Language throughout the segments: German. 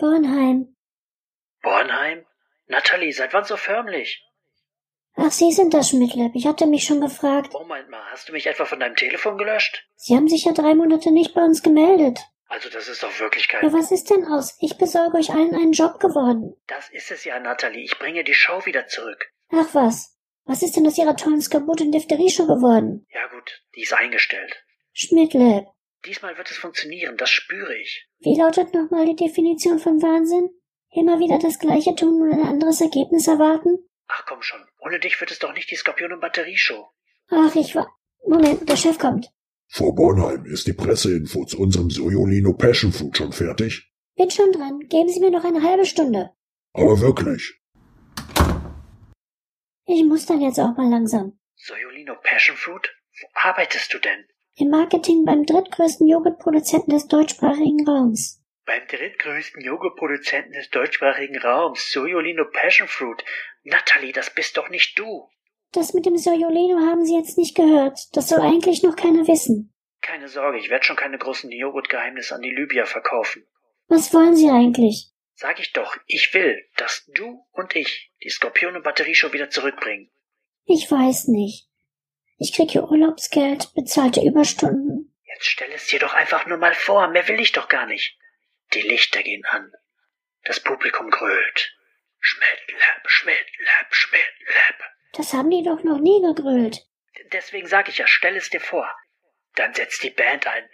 Bornheim. Bornheim? Natalie, seit wann so förmlich? Ach, Sie sind das Schmidtlab. Ich hatte mich schon gefragt. Moment mal, hast du mich etwa von deinem Telefon gelöscht? Sie haben sich ja drei Monate nicht bei uns gemeldet. Also das ist doch wirklich kein... Ja, was ist denn aus? Ich besorge euch allen einen Job geworden. Das ist es ja, Natalie. Ich bringe die Show wieder zurück. Ach was. Was ist denn aus Ihrer tollen Skabut- und Diphtherie-Show geworden? Ja gut, die ist eingestellt. Schmidtlab. Diesmal wird es funktionieren, das spüre ich. Wie lautet nochmal die Definition von Wahnsinn? Immer wieder das Gleiche tun und ein anderes Ergebnis erwarten? Ach komm schon, ohne dich wird es doch nicht die Skorpion- und Batterieshow. Ach, ich war... Moment, der Chef kommt. Frau Bornheim, ist die Presseinfo zu unserem Sojolino Passion Fruit schon fertig? Bin schon dran. Geben Sie mir noch eine halbe Stunde. Aber wirklich. Ich muss dann jetzt auch mal langsam. Sojolino Passion Fruit? Wo arbeitest du denn? Im Marketing beim drittgrößten Joghurtproduzenten des deutschsprachigen Raums. Beim drittgrößten Joghurtproduzenten des deutschsprachigen Raums, Sojolino Passion Fruit. Natalie, das bist doch nicht du. Das mit dem Sojolino haben Sie jetzt nicht gehört. Das soll eigentlich noch keiner wissen. Keine Sorge, ich werde schon keine großen Joghurtgeheimnisse an die Libyer verkaufen. Was wollen Sie eigentlich? Sag ich doch, ich will, dass du und ich die Skorpion- und Batterieshow wieder zurückbringen. Ich weiß nicht. Ich krieg hier Urlaubsgeld, bezahlte Überstunden. Jetzt stell es dir doch einfach nur mal vor, mehr will ich doch gar nicht. Die Lichter gehen an. Das Publikum grölt. Schmidtlap, Schmidtlap, Schmidtlap. Das haben die doch noch nie gegrölt. Deswegen sag ich ja, stell es dir vor. Dann setzt die Band ein.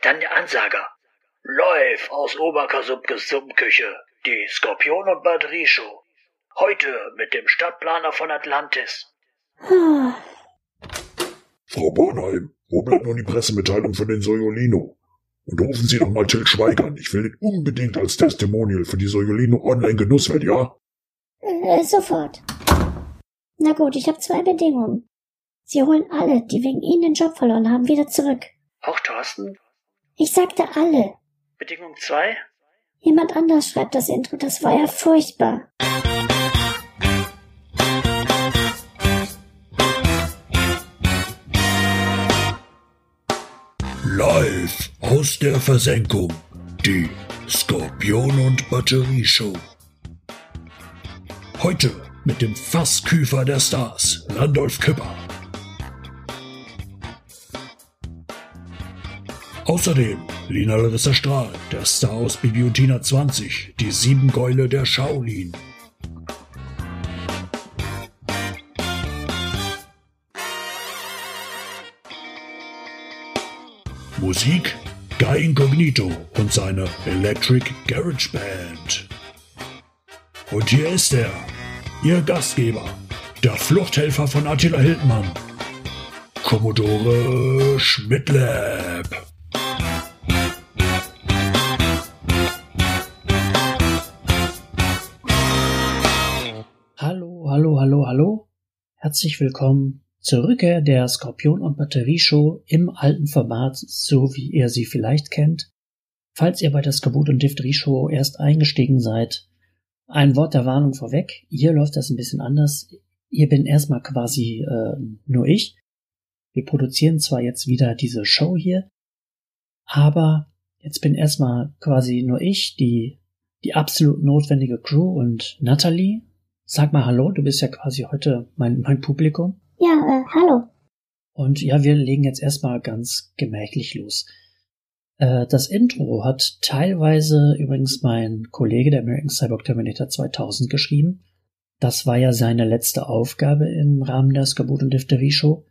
Dann der Ansager. Live aus Oberkasubkes Suppenküche. Die Skorpion- und Batterieshow. Heute mit dem Stadtplaner von Atlantis. Frau Bornheim, wo bleibt nun die Pressemitteilung für den Sojolino? Und rufen Sie doch mal Till Schweiger an. Ich will ihn unbedingt als Testimonial für die Sojolino Online-Genusswelt, ja? äh, sofort. Na gut, ich habe zwei Bedingungen. Sie holen alle, die wegen Ihnen den Job verloren haben, wieder zurück. Auch Thorsten? Ich sagte alle. Bedingung 2? Jemand anders schreibt das Intro, das war ja furchtbar. Live aus der Versenkung. Die Skorpion- und Batterieshow. Heute mit dem Fassküfer der Stars, Randolph Küpper. Außerdem Lina Larissa Strahl, der Star aus Tina 20, die Siebengäule der Shaolin. Musik Guy Incognito und seine Electric Garage Band. Und hier ist er, Ihr Gastgeber, der Fluchthelfer von Attila Hildmann, Commodore Schmidtlab. Herzlich willkommen zur Rückkehr der Skorpion- und Batterieshow im alten Format, so wie ihr sie vielleicht kennt. Falls ihr bei der Skabut- und Diphtherie-Show erst eingestiegen seid, ein Wort der Warnung vorweg. Hier läuft das ein bisschen anders. Hier bin erstmal quasi äh, nur ich. Wir produzieren zwar jetzt wieder diese Show hier, aber jetzt bin erstmal quasi nur ich, die, die absolut notwendige Crew und Natalie. Sag mal Hallo, du bist ja quasi heute mein, mein Publikum. Ja, äh, hallo. Und ja, wir legen jetzt erstmal ganz gemächlich los. Äh, das Intro hat teilweise übrigens mein Kollege, der American Cyborg Terminator 2000, geschrieben. Das war ja seine letzte Aufgabe im Rahmen der Skabut und Diphtherie Show.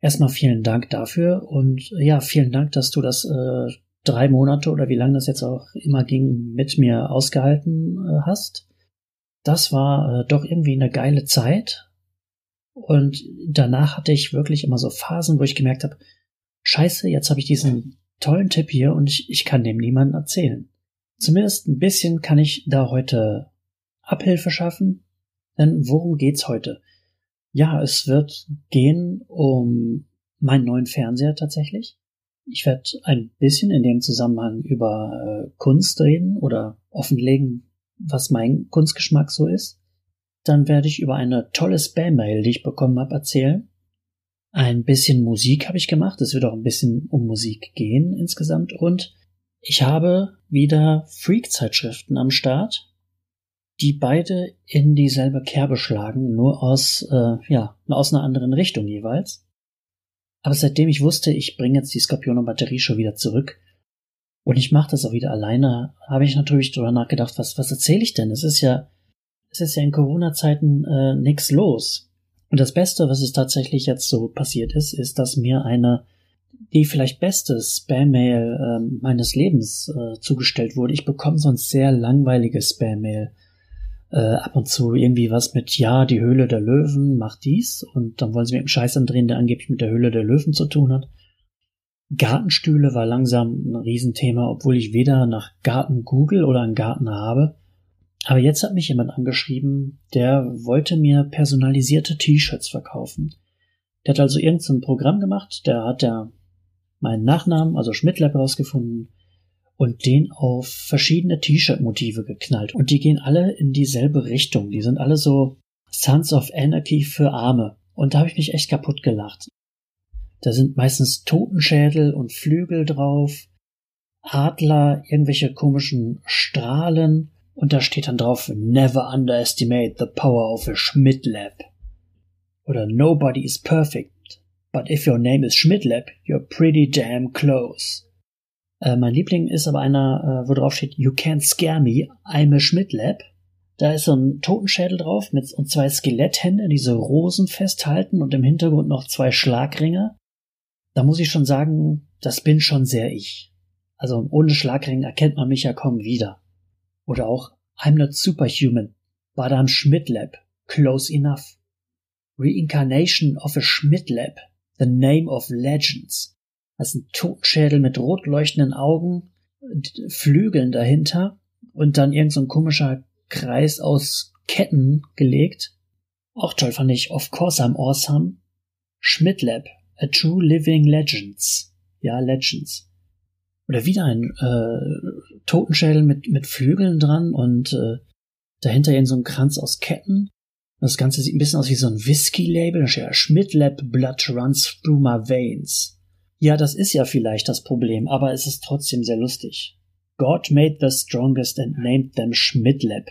Erstmal vielen Dank dafür und ja, vielen Dank, dass du das äh, drei Monate oder wie lange das jetzt auch immer ging, mit mir ausgehalten äh, hast. Das war äh, doch irgendwie eine geile Zeit. Und danach hatte ich wirklich immer so Phasen, wo ich gemerkt habe, scheiße, jetzt habe ich diesen tollen Tipp hier und ich, ich kann dem niemandem erzählen. Zumindest ein bisschen kann ich da heute Abhilfe schaffen. Denn worum geht's heute? Ja, es wird gehen um meinen neuen Fernseher tatsächlich. Ich werde ein bisschen in dem Zusammenhang über äh, Kunst reden oder offenlegen, was mein Kunstgeschmack so ist. Dann werde ich über eine tolle Spam-Mail, die ich bekommen habe, erzählen. Ein bisschen Musik habe ich gemacht. Es wird auch ein bisschen um Musik gehen insgesamt. Und ich habe wieder Freak-Zeitschriften am Start, die beide in dieselbe Kerbe schlagen, nur aus, äh, ja, aus einer anderen Richtung jeweils. Aber seitdem ich wusste, ich bringe jetzt die Skorpiono Batterie schon wieder zurück und ich mache das auch wieder alleine, habe ich natürlich darüber nachgedacht, was, was erzähle ich denn? Es ist ja, es ist ja in Corona-Zeiten äh, nix los. Und das Beste, was es tatsächlich jetzt so passiert ist, ist, dass mir eine die vielleicht beste Spam-Mail äh, meines Lebens äh, zugestellt wurde. Ich bekomme sonst sehr langweilige Spam-Mail. Äh, ab und zu irgendwie was mit, ja, die Höhle der Löwen macht dies und dann wollen sie mir einen Scheiß andrehen, der angeblich mit der Höhle der Löwen zu tun hat. Gartenstühle war langsam ein Riesenthema, obwohl ich weder nach Garten Google oder einen Garten habe. Aber jetzt hat mich jemand angeschrieben, der wollte mir personalisierte T-Shirts verkaufen. Der hat also irgendein Programm gemacht, der hat ja meinen Nachnamen, also Schmidtlab, rausgefunden und den auf verschiedene T-Shirt-Motive geknallt. Und die gehen alle in dieselbe Richtung. Die sind alle so Sons of Anarchy für Arme. Und da habe ich mich echt kaputt gelacht. Da sind meistens Totenschädel und Flügel drauf, Adler, irgendwelche komischen Strahlen und da steht dann drauf Never underestimate the power of a Schmidt Lab. Oder Nobody is perfect, but if your name is Schmidt Lab, you're pretty damn close. Äh, mein Liebling ist aber einer, äh, wo drauf steht You can't scare me, I'm a Schmidt Lab. Da ist so ein Totenschädel drauf mit und zwei Skeletthände, die so Rosen festhalten und im Hintergrund noch zwei Schlagringe da muss ich schon sagen, das bin schon sehr ich. Also ohne Schlagring erkennt man mich ja kaum wieder. Oder auch I'm not superhuman, but I'm Schmidt-Lab, close enough. Reincarnation of a Schmidt-Lab, the name of legends. Das ist ein Totenschädel mit rot leuchtenden Augen, Flügeln dahinter und dann irgend so ein komischer Kreis aus Ketten gelegt. Auch toll fand ich, of course I'm awesome. Schmidt-Lab, A True Living Legends. Ja, Legends. Oder wieder ein äh, Totenschädel mit, mit Flügeln dran und äh, dahinter in so ein Kranz aus Ketten. Das Ganze sieht ein bisschen aus wie so ein Whisky-Label. Schmidt Lab Blood runs through my veins. Ja, das ist ja vielleicht das Problem, aber es ist trotzdem sehr lustig. God made the strongest and named them Schmidt Lab.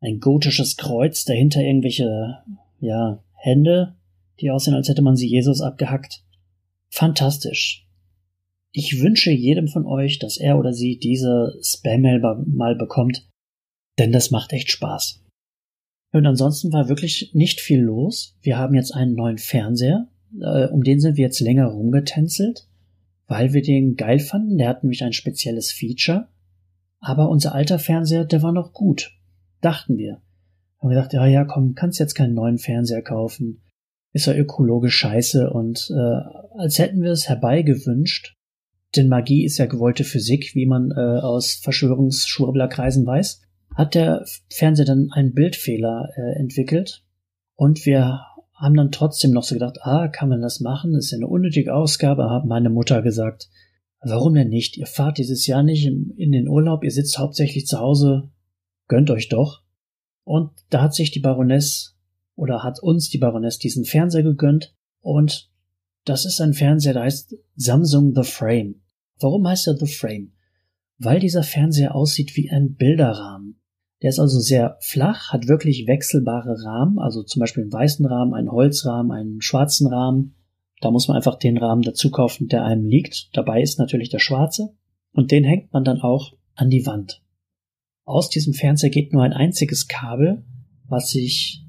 Ein gotisches Kreuz, dahinter irgendwelche, ja, Hände, die aussehen, als hätte man sie Jesus abgehackt. Fantastisch. Ich wünsche jedem von euch, dass er oder sie diese Spam-Mail mal bekommt, denn das macht echt Spaß. Und ansonsten war wirklich nicht viel los. Wir haben jetzt einen neuen Fernseher, äh, um den sind wir jetzt länger rumgetänzelt, weil wir den geil fanden. Der hat nämlich ein spezielles Feature. Aber unser alter Fernseher, der war noch gut. Dachten wir. Haben gedacht, ja, ja, komm, kannst jetzt keinen neuen Fernseher kaufen ist ja ökologisch scheiße und äh, als hätten wir es herbeigewünscht. Denn Magie ist ja gewollte Physik, wie man äh, aus Verschwörungsschwurblerkreisen weiß. Hat der Fernseher dann einen Bildfehler äh, entwickelt und wir haben dann trotzdem noch so gedacht, ah, kann man das machen? Ist ja eine unnötige Ausgabe, hat meine Mutter gesagt. Warum denn nicht? Ihr fahrt dieses Jahr nicht in den Urlaub, ihr sitzt hauptsächlich zu Hause, gönnt euch doch. Und da hat sich die Baroness oder hat uns die Baroness diesen Fernseher gegönnt und das ist ein Fernseher, der heißt Samsung The Frame. Warum heißt er The Frame? Weil dieser Fernseher aussieht wie ein Bilderrahmen. Der ist also sehr flach, hat wirklich wechselbare Rahmen, also zum Beispiel einen weißen Rahmen, einen Holzrahmen, einen schwarzen Rahmen. Da muss man einfach den Rahmen dazu kaufen, der einem liegt. Dabei ist natürlich der schwarze. Und den hängt man dann auch an die Wand. Aus diesem Fernseher geht nur ein einziges Kabel, was sich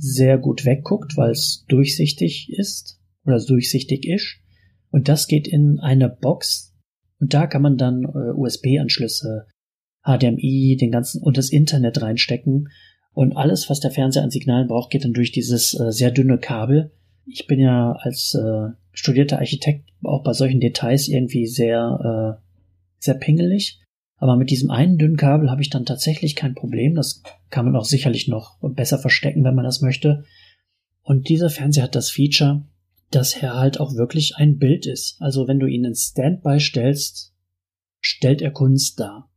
sehr gut wegguckt, weil es durchsichtig ist oder durchsichtig ist. Und das geht in eine Box und da kann man dann äh, USB-Anschlüsse, HDMI, den ganzen und das Internet reinstecken. Und alles, was der Fernseher an Signalen braucht, geht dann durch dieses äh, sehr dünne Kabel. Ich bin ja als äh, studierter Architekt auch bei solchen Details irgendwie sehr, äh, sehr pingelig. Aber mit diesem einen dünnen Kabel habe ich dann tatsächlich kein Problem. Das kann man auch sicherlich noch besser verstecken, wenn man das möchte. Und dieser Fernseher hat das Feature, dass er halt auch wirklich ein Bild ist. Also wenn du ihn in Standby stellst, stellt er Kunst dar.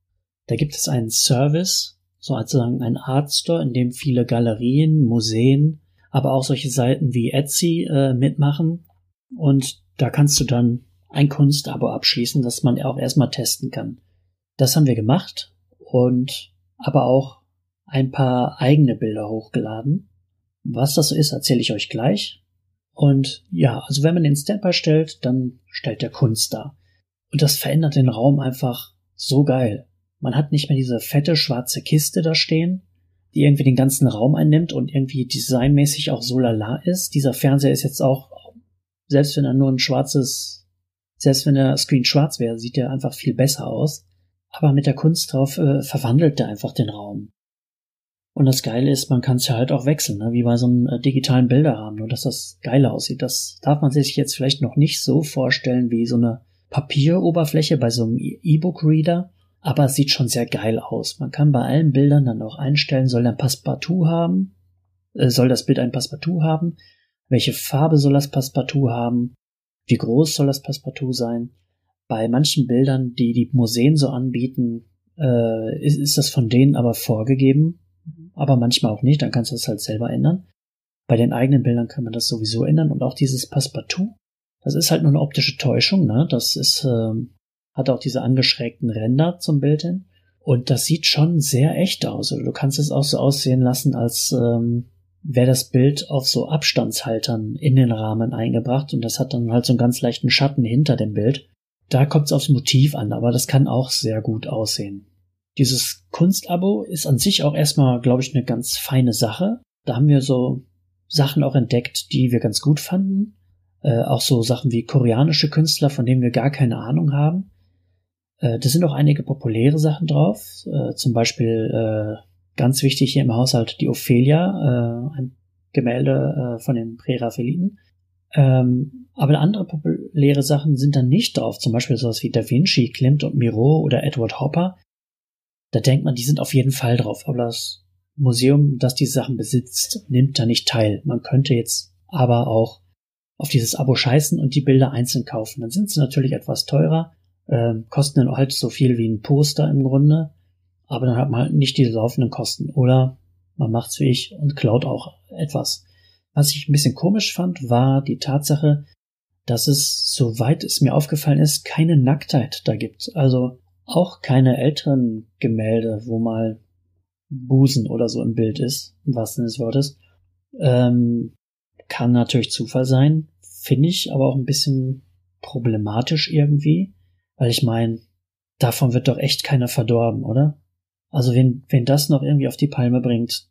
Da gibt es einen Service, so als sagen ein Art Store, in dem viele Galerien, Museen, aber auch solche Seiten wie Etsy äh, mitmachen. Und da kannst du dann ein Kunstabo abschließen, das man auch erstmal testen kann. Das haben wir gemacht und aber auch ein paar eigene Bilder hochgeladen. Was das so ist, erzähle ich euch gleich. Und ja, also wenn man den Stamper stellt, dann stellt der Kunst dar. Und das verändert den Raum einfach so geil. Man hat nicht mehr diese fette schwarze Kiste da stehen, die irgendwie den ganzen Raum einnimmt und irgendwie designmäßig auch so lala ist. Dieser Fernseher ist jetzt auch, selbst wenn er nur ein schwarzes, selbst wenn der Screen schwarz wäre, sieht er einfach viel besser aus. Aber mit der Kunst drauf äh, verwandelt er einfach den Raum. Und das Geile ist, man kann es ja halt auch wechseln, ne? wie bei so einem äh, digitalen Bilderrahmen, nur dass das geiler aussieht. Das darf man sich jetzt vielleicht noch nicht so vorstellen wie so eine Papieroberfläche bei so einem e- E-Book-Reader, aber es sieht schon sehr geil aus. Man kann bei allen Bildern dann auch einstellen, soll ein Passepartout haben, äh, soll das Bild ein Passepartout haben, welche Farbe soll das Passepartout haben, wie groß soll das Passepartout sein. Bei manchen Bildern, die die Museen so anbieten, äh, ist, ist das von denen aber vorgegeben, aber manchmal auch nicht, dann kannst du das halt selber ändern. Bei den eigenen Bildern kann man das sowieso ändern und auch dieses Passepartout, das ist halt nur eine optische Täuschung, ne? Das ist, ähm, hat auch diese angeschrägten Ränder zum Bild hin. Und das sieht schon sehr echt aus. Also du kannst es auch so aussehen lassen, als ähm, wäre das Bild auf so Abstandshaltern in den Rahmen eingebracht und das hat dann halt so einen ganz leichten Schatten hinter dem Bild. Da kommt es aufs Motiv an, aber das kann auch sehr gut aussehen. Dieses Kunstabo ist an sich auch erstmal, glaube ich, eine ganz feine Sache. Da haben wir so Sachen auch entdeckt, die wir ganz gut fanden. Äh, auch so Sachen wie koreanische Künstler, von denen wir gar keine Ahnung haben. Äh, da sind auch einige populäre Sachen drauf. Äh, zum Beispiel äh, ganz wichtig hier im Haushalt die Ophelia, äh, ein Gemälde äh, von den Präraffaeliten. Ähm, aber andere populäre Sachen sind dann nicht drauf. Zum Beispiel sowas wie Da Vinci, Klimt und Miro oder Edward Hopper da denkt man, die sind auf jeden Fall drauf. Aber das Museum, das diese Sachen besitzt, nimmt da nicht teil. Man könnte jetzt aber auch auf dieses Abo scheißen und die Bilder einzeln kaufen. Dann sind sie natürlich etwas teurer, äh, kosten dann halt so viel wie ein Poster im Grunde, aber dann hat man halt nicht diese laufenden Kosten. Oder man macht's wie ich und klaut auch etwas. Was ich ein bisschen komisch fand, war die Tatsache, dass es, soweit es mir aufgefallen ist, keine Nacktheit da gibt. Also auch keine älteren Gemälde, wo mal Busen oder so im Bild ist, im wahrsten Sinne des Wortes. Ähm, kann natürlich Zufall sein, finde ich aber auch ein bisschen problematisch irgendwie, weil ich meine, davon wird doch echt keiner verdorben, oder? Also wenn, wenn das noch irgendwie auf die Palme bringt,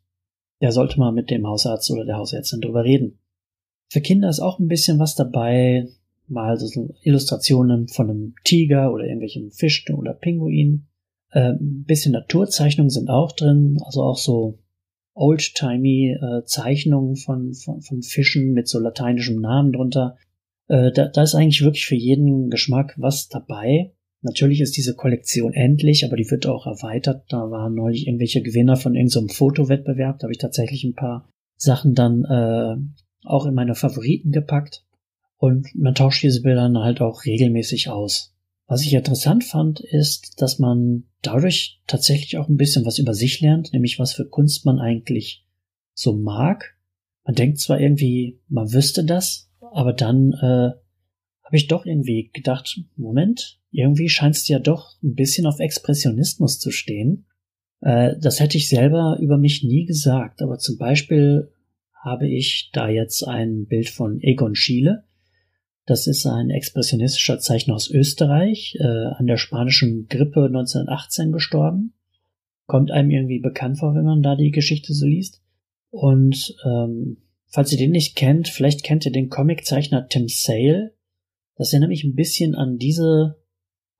der sollte mal mit dem Hausarzt oder der Hausärztin drüber reden. Für Kinder ist auch ein bisschen was dabei, mal so Illustrationen von einem Tiger oder irgendwelchen Fischen oder Pinguinen. Äh, ein bisschen Naturzeichnungen sind auch drin, also auch so old-timey äh, Zeichnungen von, von, von Fischen mit so lateinischem Namen drunter. Äh, da, da ist eigentlich wirklich für jeden Geschmack was dabei. Natürlich ist diese Kollektion endlich, aber die wird auch erweitert. Da waren neulich irgendwelche Gewinner von irgendeinem so Fotowettbewerb. Da habe ich tatsächlich ein paar Sachen dann äh, auch in meine Favoriten gepackt. Und man tauscht diese Bilder dann halt auch regelmäßig aus. Was ich interessant fand, ist, dass man dadurch tatsächlich auch ein bisschen was über sich lernt, nämlich was für Kunst man eigentlich so mag. Man denkt zwar irgendwie, man wüsste das, aber dann äh, habe ich doch irgendwie gedacht, Moment, irgendwie scheint es ja doch ein bisschen auf Expressionismus zu stehen. Äh, das hätte ich selber über mich nie gesagt, aber zum Beispiel habe ich da jetzt ein Bild von Egon Schiele, das ist ein expressionistischer Zeichner aus Österreich, äh, an der spanischen Grippe 1918 gestorben. Kommt einem irgendwie bekannt vor, wenn man da die Geschichte so liest. Und ähm, falls ihr den nicht kennt, vielleicht kennt ihr den Comiczeichner Tim Sale. Das erinnert mich ein bisschen an diese,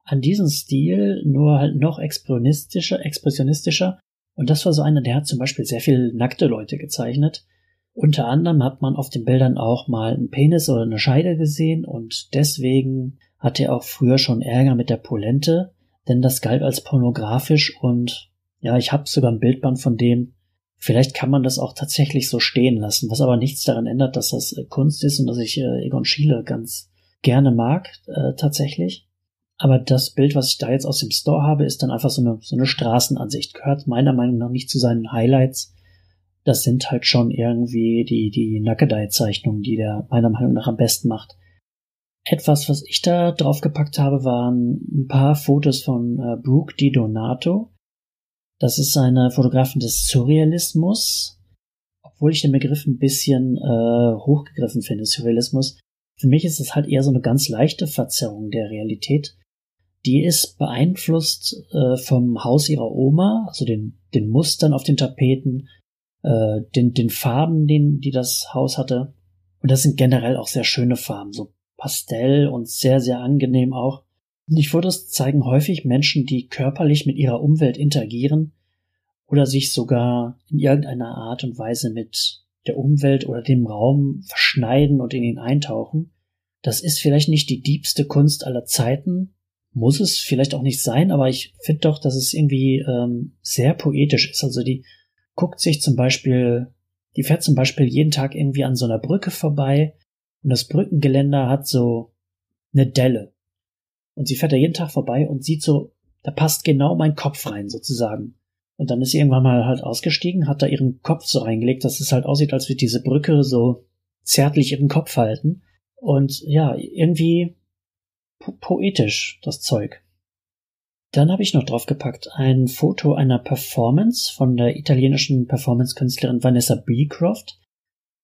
an diesen Stil, nur halt noch expressionistischer, expressionistischer. Und das war so einer, der hat zum Beispiel sehr viel nackte Leute gezeichnet. Unter anderem hat man auf den Bildern auch mal einen Penis oder eine Scheide gesehen und deswegen hatte er auch früher schon Ärger mit der Polente, denn das galt als pornografisch und ja, ich habe sogar ein Bildband von dem. Vielleicht kann man das auch tatsächlich so stehen lassen, was aber nichts daran ändert, dass das äh, Kunst ist und dass ich äh, Egon Schiele ganz gerne mag, äh, tatsächlich. Aber das Bild, was ich da jetzt aus dem Store habe, ist dann einfach so eine, so eine Straßenansicht. Gehört meiner Meinung nach nicht zu seinen Highlights das sind halt schon irgendwie die, die Nackedei-Zeichnungen, die der meiner Meinung nach am besten macht. Etwas, was ich da draufgepackt habe, waren ein paar Fotos von äh, Brooke Di Donato. Das ist eine Fotografin des Surrealismus, obwohl ich den Begriff ein bisschen äh, hochgegriffen finde, Surrealismus. Für mich ist es halt eher so eine ganz leichte Verzerrung der Realität. Die ist beeinflusst äh, vom Haus ihrer Oma, also den, den Mustern auf den Tapeten, äh, den, den Farben, den, die das Haus hatte. Und das sind generell auch sehr schöne Farben, so Pastell und sehr, sehr angenehm auch. Die Fotos zeigen häufig Menschen, die körperlich mit ihrer Umwelt interagieren oder sich sogar in irgendeiner Art und Weise mit der Umwelt oder dem Raum verschneiden und in ihn eintauchen. Das ist vielleicht nicht die diebste Kunst aller Zeiten, muss es vielleicht auch nicht sein, aber ich finde doch, dass es irgendwie ähm, sehr poetisch ist. Also die guckt sich zum Beispiel, die fährt zum Beispiel jeden Tag irgendwie an so einer Brücke vorbei und das Brückengeländer hat so eine Delle. Und sie fährt da jeden Tag vorbei und sieht so, da passt genau mein Kopf rein, sozusagen. Und dann ist sie irgendwann mal halt ausgestiegen, hat da ihren Kopf so reingelegt, dass es halt aussieht, als würde diese Brücke so zärtlich ihren Kopf halten. Und ja, irgendwie po poetisch, das Zeug. Dann habe ich noch draufgepackt ein Foto einer Performance von der italienischen Performance-Künstlerin Vanessa Beecroft.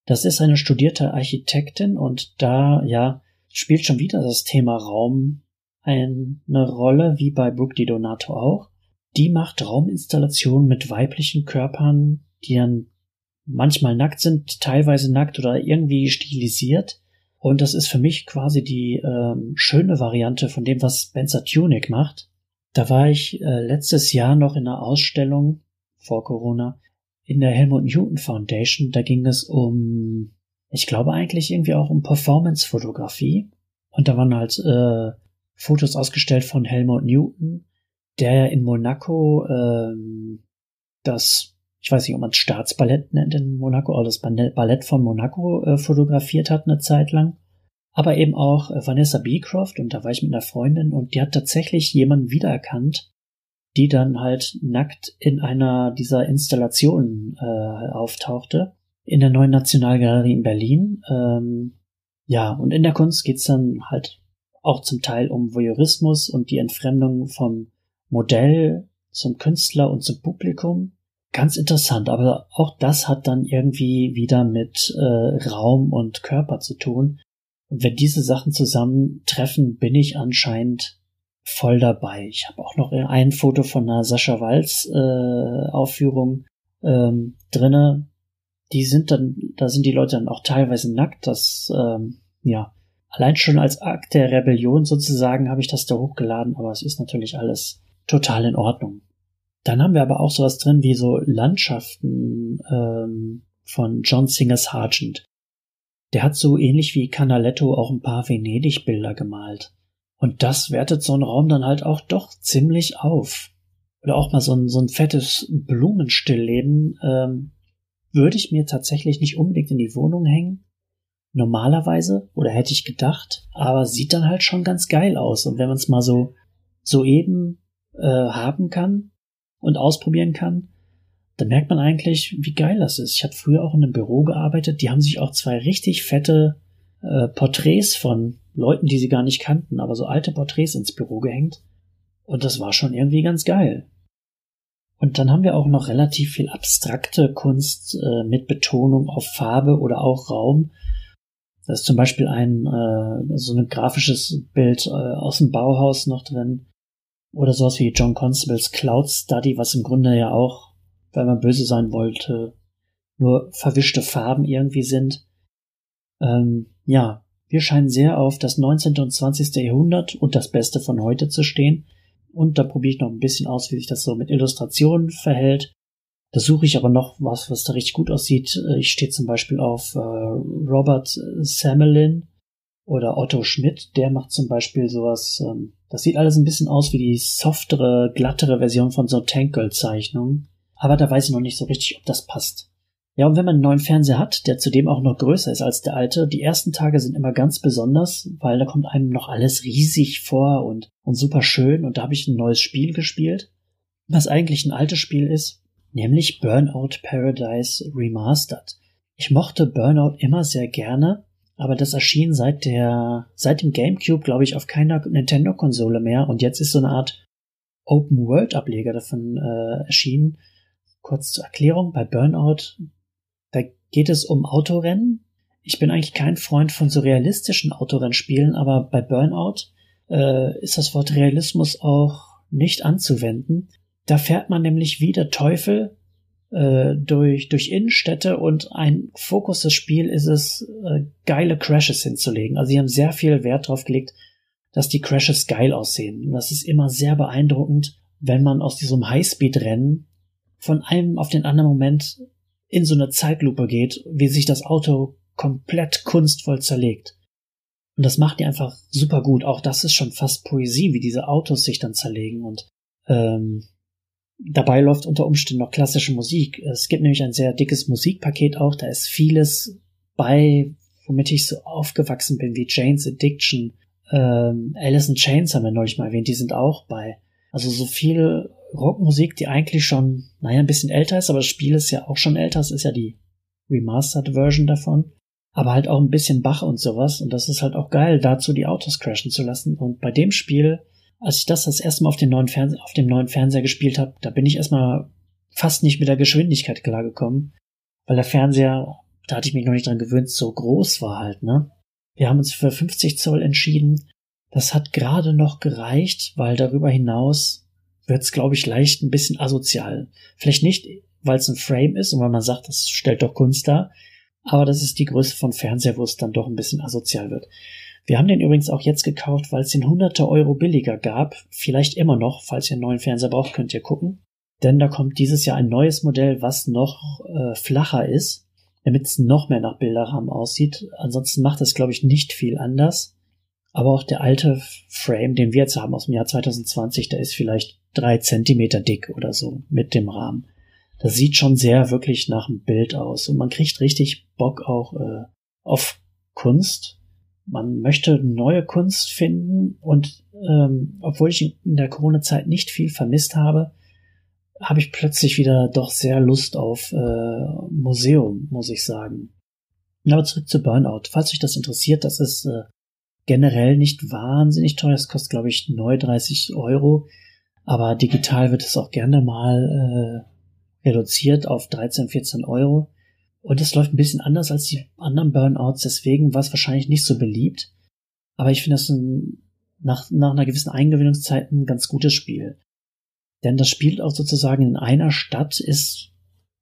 Das ist eine studierte Architektin und da, ja, spielt schon wieder das Thema Raum eine Rolle, wie bei Brooke Di Donato auch. Die macht Rauminstallationen mit weiblichen Körpern, die dann manchmal nackt sind, teilweise nackt oder irgendwie stilisiert. Und das ist für mich quasi die ähm, schöne Variante von dem, was Spencer Tunick macht. Da war ich äh, letztes Jahr noch in einer Ausstellung vor Corona in der Helmut Newton Foundation. Da ging es um, ich glaube eigentlich irgendwie auch um Performance-Fotografie. Und da waren halt äh, Fotos ausgestellt von Helmut Newton, der in Monaco ähm, das, ich weiß nicht, ob man es Staatsballett nennt in Monaco, oder das Ballett von Monaco äh, fotografiert hat eine Zeit lang. Aber eben auch äh, Vanessa Beecroft und da war ich mit einer Freundin und die hat tatsächlich jemanden wiedererkannt, die dann halt nackt in einer dieser Installationen äh, auftauchte, in der neuen Nationalgalerie in Berlin. Ähm, ja, und in der Kunst geht's dann halt auch zum Teil um Voyeurismus und die Entfremdung vom Modell zum Künstler und zum Publikum. Ganz interessant, aber auch das hat dann irgendwie wieder mit äh, Raum und Körper zu tun. Und wenn diese Sachen zusammentreffen, bin ich anscheinend voll dabei. Ich habe auch noch ein Foto von einer Sascha Walz äh, Aufführung ähm, drinne. Die sind dann, da sind die Leute dann auch teilweise nackt. Das ähm, ja allein schon als Akt der Rebellion sozusagen habe ich das da hochgeladen, aber es ist natürlich alles total in Ordnung. Dann haben wir aber auch sowas drin wie so Landschaften ähm, von John Singer Sargent. Der hat so ähnlich wie Canaletto auch ein paar Venedig-Bilder gemalt. Und das wertet so einen Raum dann halt auch doch ziemlich auf. Oder auch mal so ein, so ein fettes Blumenstillleben ähm, würde ich mir tatsächlich nicht unbedingt in die Wohnung hängen. Normalerweise, oder hätte ich gedacht, aber sieht dann halt schon ganz geil aus. Und wenn man es mal so soeben äh, haben kann und ausprobieren kann, dann merkt man eigentlich, wie geil das ist. Ich habe früher auch in einem Büro gearbeitet, die haben sich auch zwei richtig fette äh, Porträts von Leuten, die sie gar nicht kannten, aber so alte Porträts ins Büro gehängt. Und das war schon irgendwie ganz geil. Und dann haben wir auch noch relativ viel abstrakte Kunst äh, mit Betonung auf Farbe oder auch Raum. Da ist zum Beispiel ein äh, so ein grafisches Bild äh, aus dem Bauhaus noch drin. Oder sowas wie John Constables Cloud Study, was im Grunde ja auch, weil man böse sein wollte, nur verwischte Farben irgendwie sind. Ähm, ja, wir scheinen sehr auf das 19. und 20. Jahrhundert und das Beste von heute zu stehen. Und da probiere ich noch ein bisschen aus, wie sich das so mit Illustrationen verhält. Da suche ich aber noch was, was da richtig gut aussieht. Ich stehe zum Beispiel auf äh, Robert Samelin oder Otto Schmidt. Der macht zum Beispiel sowas. Ähm, das sieht alles ein bisschen aus wie die softere, glattere Version von so Tankel-Zeichnungen. Aber da weiß ich noch nicht so richtig, ob das passt. Ja, und wenn man einen neuen Fernseher hat, der zudem auch noch größer ist als der alte, die ersten Tage sind immer ganz besonders, weil da kommt einem noch alles riesig vor und, und super schön. Und da habe ich ein neues Spiel gespielt, was eigentlich ein altes Spiel ist, nämlich Burnout Paradise Remastered. Ich mochte Burnout immer sehr gerne, aber das erschien seit der, seit dem GameCube, glaube ich, auf keiner Nintendo-Konsole mehr und jetzt ist so eine Art Open-World-Ableger davon äh, erschienen. Kurz zur Erklärung, bei Burnout, da geht es um Autorennen. Ich bin eigentlich kein Freund von so realistischen Autorennspielen, aber bei Burnout äh, ist das Wort Realismus auch nicht anzuwenden. Da fährt man nämlich wie der Teufel äh, durch, durch Innenstädte und ein Fokus des Spiels ist es, äh, geile Crashes hinzulegen. Also sie haben sehr viel Wert drauf gelegt, dass die Crashes geil aussehen. Und das ist immer sehr beeindruckend, wenn man aus diesem Highspeed-Rennen von einem auf den anderen Moment in so eine Zeitlupe geht, wie sich das Auto komplett kunstvoll zerlegt. Und das macht die einfach super gut. Auch das ist schon fast Poesie, wie diese Autos sich dann zerlegen. Und ähm, dabei läuft unter Umständen noch klassische Musik. Es gibt nämlich ein sehr dickes Musikpaket auch. Da ist vieles bei, womit ich so aufgewachsen bin, wie Jane's Addiction, ähm, Alice in Chains haben wir neulich mal erwähnt, die sind auch bei. Also so viel Rockmusik, die eigentlich schon, naja, ein bisschen älter ist, aber das Spiel ist ja auch schon älter, es ist ja die Remastered Version davon. Aber halt auch ein bisschen Bach und sowas. Und das ist halt auch geil, dazu die Autos crashen zu lassen. Und bei dem Spiel, als ich das das erste Mal auf, den neuen Fernse auf dem neuen Fernseher gespielt habe, da bin ich erstmal fast nicht mit der Geschwindigkeit klargekommen. Weil der Fernseher, da hatte ich mich noch nicht dran gewöhnt, so groß war halt, ne? Wir haben uns für 50 Zoll entschieden. Das hat gerade noch gereicht, weil darüber hinaus wird es, glaube ich, leicht ein bisschen asozial. Vielleicht nicht, weil es ein Frame ist und weil man sagt, das stellt doch Kunst dar, aber das ist die Größe von Fernseher, wo es dann doch ein bisschen asozial wird. Wir haben den übrigens auch jetzt gekauft, weil es den hunderte Euro billiger gab. Vielleicht immer noch. Falls ihr einen neuen Fernseher braucht, könnt ihr gucken. Denn da kommt dieses Jahr ein neues Modell, was noch äh, flacher ist damit es noch mehr nach Bilderrahmen aussieht. Ansonsten macht es, glaube ich, nicht viel anders. Aber auch der alte Frame, den wir jetzt haben aus dem Jahr 2020, der ist vielleicht drei Zentimeter dick oder so mit dem Rahmen. Das sieht schon sehr wirklich nach einem Bild aus und man kriegt richtig Bock auch äh, auf Kunst. Man möchte neue Kunst finden und ähm, obwohl ich in der Corona-Zeit nicht viel vermisst habe, habe ich plötzlich wieder doch sehr Lust auf äh, Museum, muss ich sagen. Aber zurück zu Burnout. Falls euch das interessiert, das ist äh, generell nicht wahnsinnig teuer. Es kostet, glaube ich, neu 30 Euro. Aber digital wird es auch gerne mal äh, reduziert auf 13, 14 Euro. Und es läuft ein bisschen anders als die anderen Burnouts, deswegen war es wahrscheinlich nicht so beliebt. Aber ich finde das ein, nach, nach einer gewissen Eingewöhnungszeit ein ganz gutes Spiel. Denn das spielt auch sozusagen in einer Stadt, ist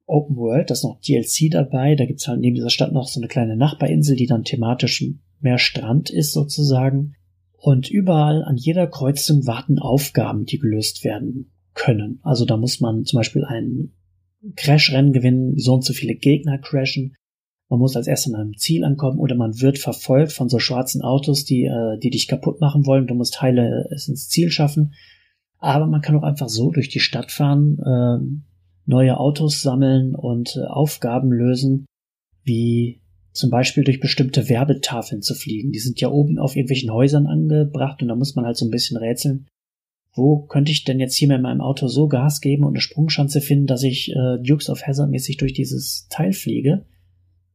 Open World, da ist noch DLC dabei, da gibt's halt neben dieser Stadt noch so eine kleine Nachbarinsel, die dann thematisch mehr Strand ist sozusagen. Und überall an jeder Kreuzung warten Aufgaben, die gelöst werden können. Also da muss man zum Beispiel ein Crash-Rennen gewinnen, so und so viele Gegner crashen. Man muss als erstes an einem Ziel ankommen oder man wird verfolgt von so schwarzen Autos, die, äh, die dich kaputt machen wollen. Du musst Teile es ins Ziel schaffen. Aber man kann auch einfach so durch die Stadt fahren, äh, neue Autos sammeln und äh, Aufgaben lösen, wie zum Beispiel durch bestimmte Werbetafeln zu fliegen. Die sind ja oben auf irgendwelchen Häusern angebracht und da muss man halt so ein bisschen rätseln. Wo könnte ich denn jetzt hier mit meinem Auto so Gas geben und eine Sprungschanze finden, dass ich äh, Dukes of Hazzard mäßig durch dieses Teil fliege?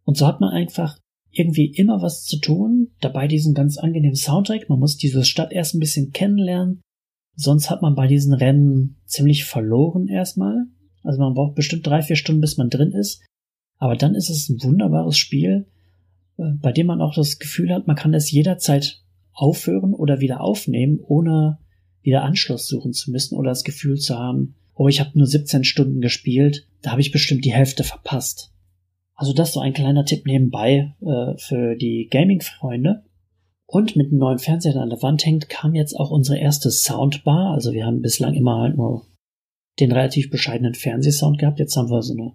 Und so hat man einfach irgendwie immer was zu tun, dabei diesen ganz angenehmen Soundtrack. Man muss diese Stadt erst ein bisschen kennenlernen, Sonst hat man bei diesen Rennen ziemlich verloren erstmal. Also man braucht bestimmt drei, vier Stunden, bis man drin ist. Aber dann ist es ein wunderbares Spiel, äh, bei dem man auch das Gefühl hat, man kann es jederzeit aufhören oder wieder aufnehmen, ohne wieder Anschluss suchen zu müssen oder das Gefühl zu haben, oh, ich habe nur 17 Stunden gespielt, da habe ich bestimmt die Hälfte verpasst. Also das so ein kleiner Tipp nebenbei äh, für die Gaming-Freunde. Und mit dem neuen Fernseher, der an der Wand hängt, kam jetzt auch unsere erste Soundbar. Also wir haben bislang immer halt nur den relativ bescheidenen Fernsehsound gehabt. Jetzt haben wir so eine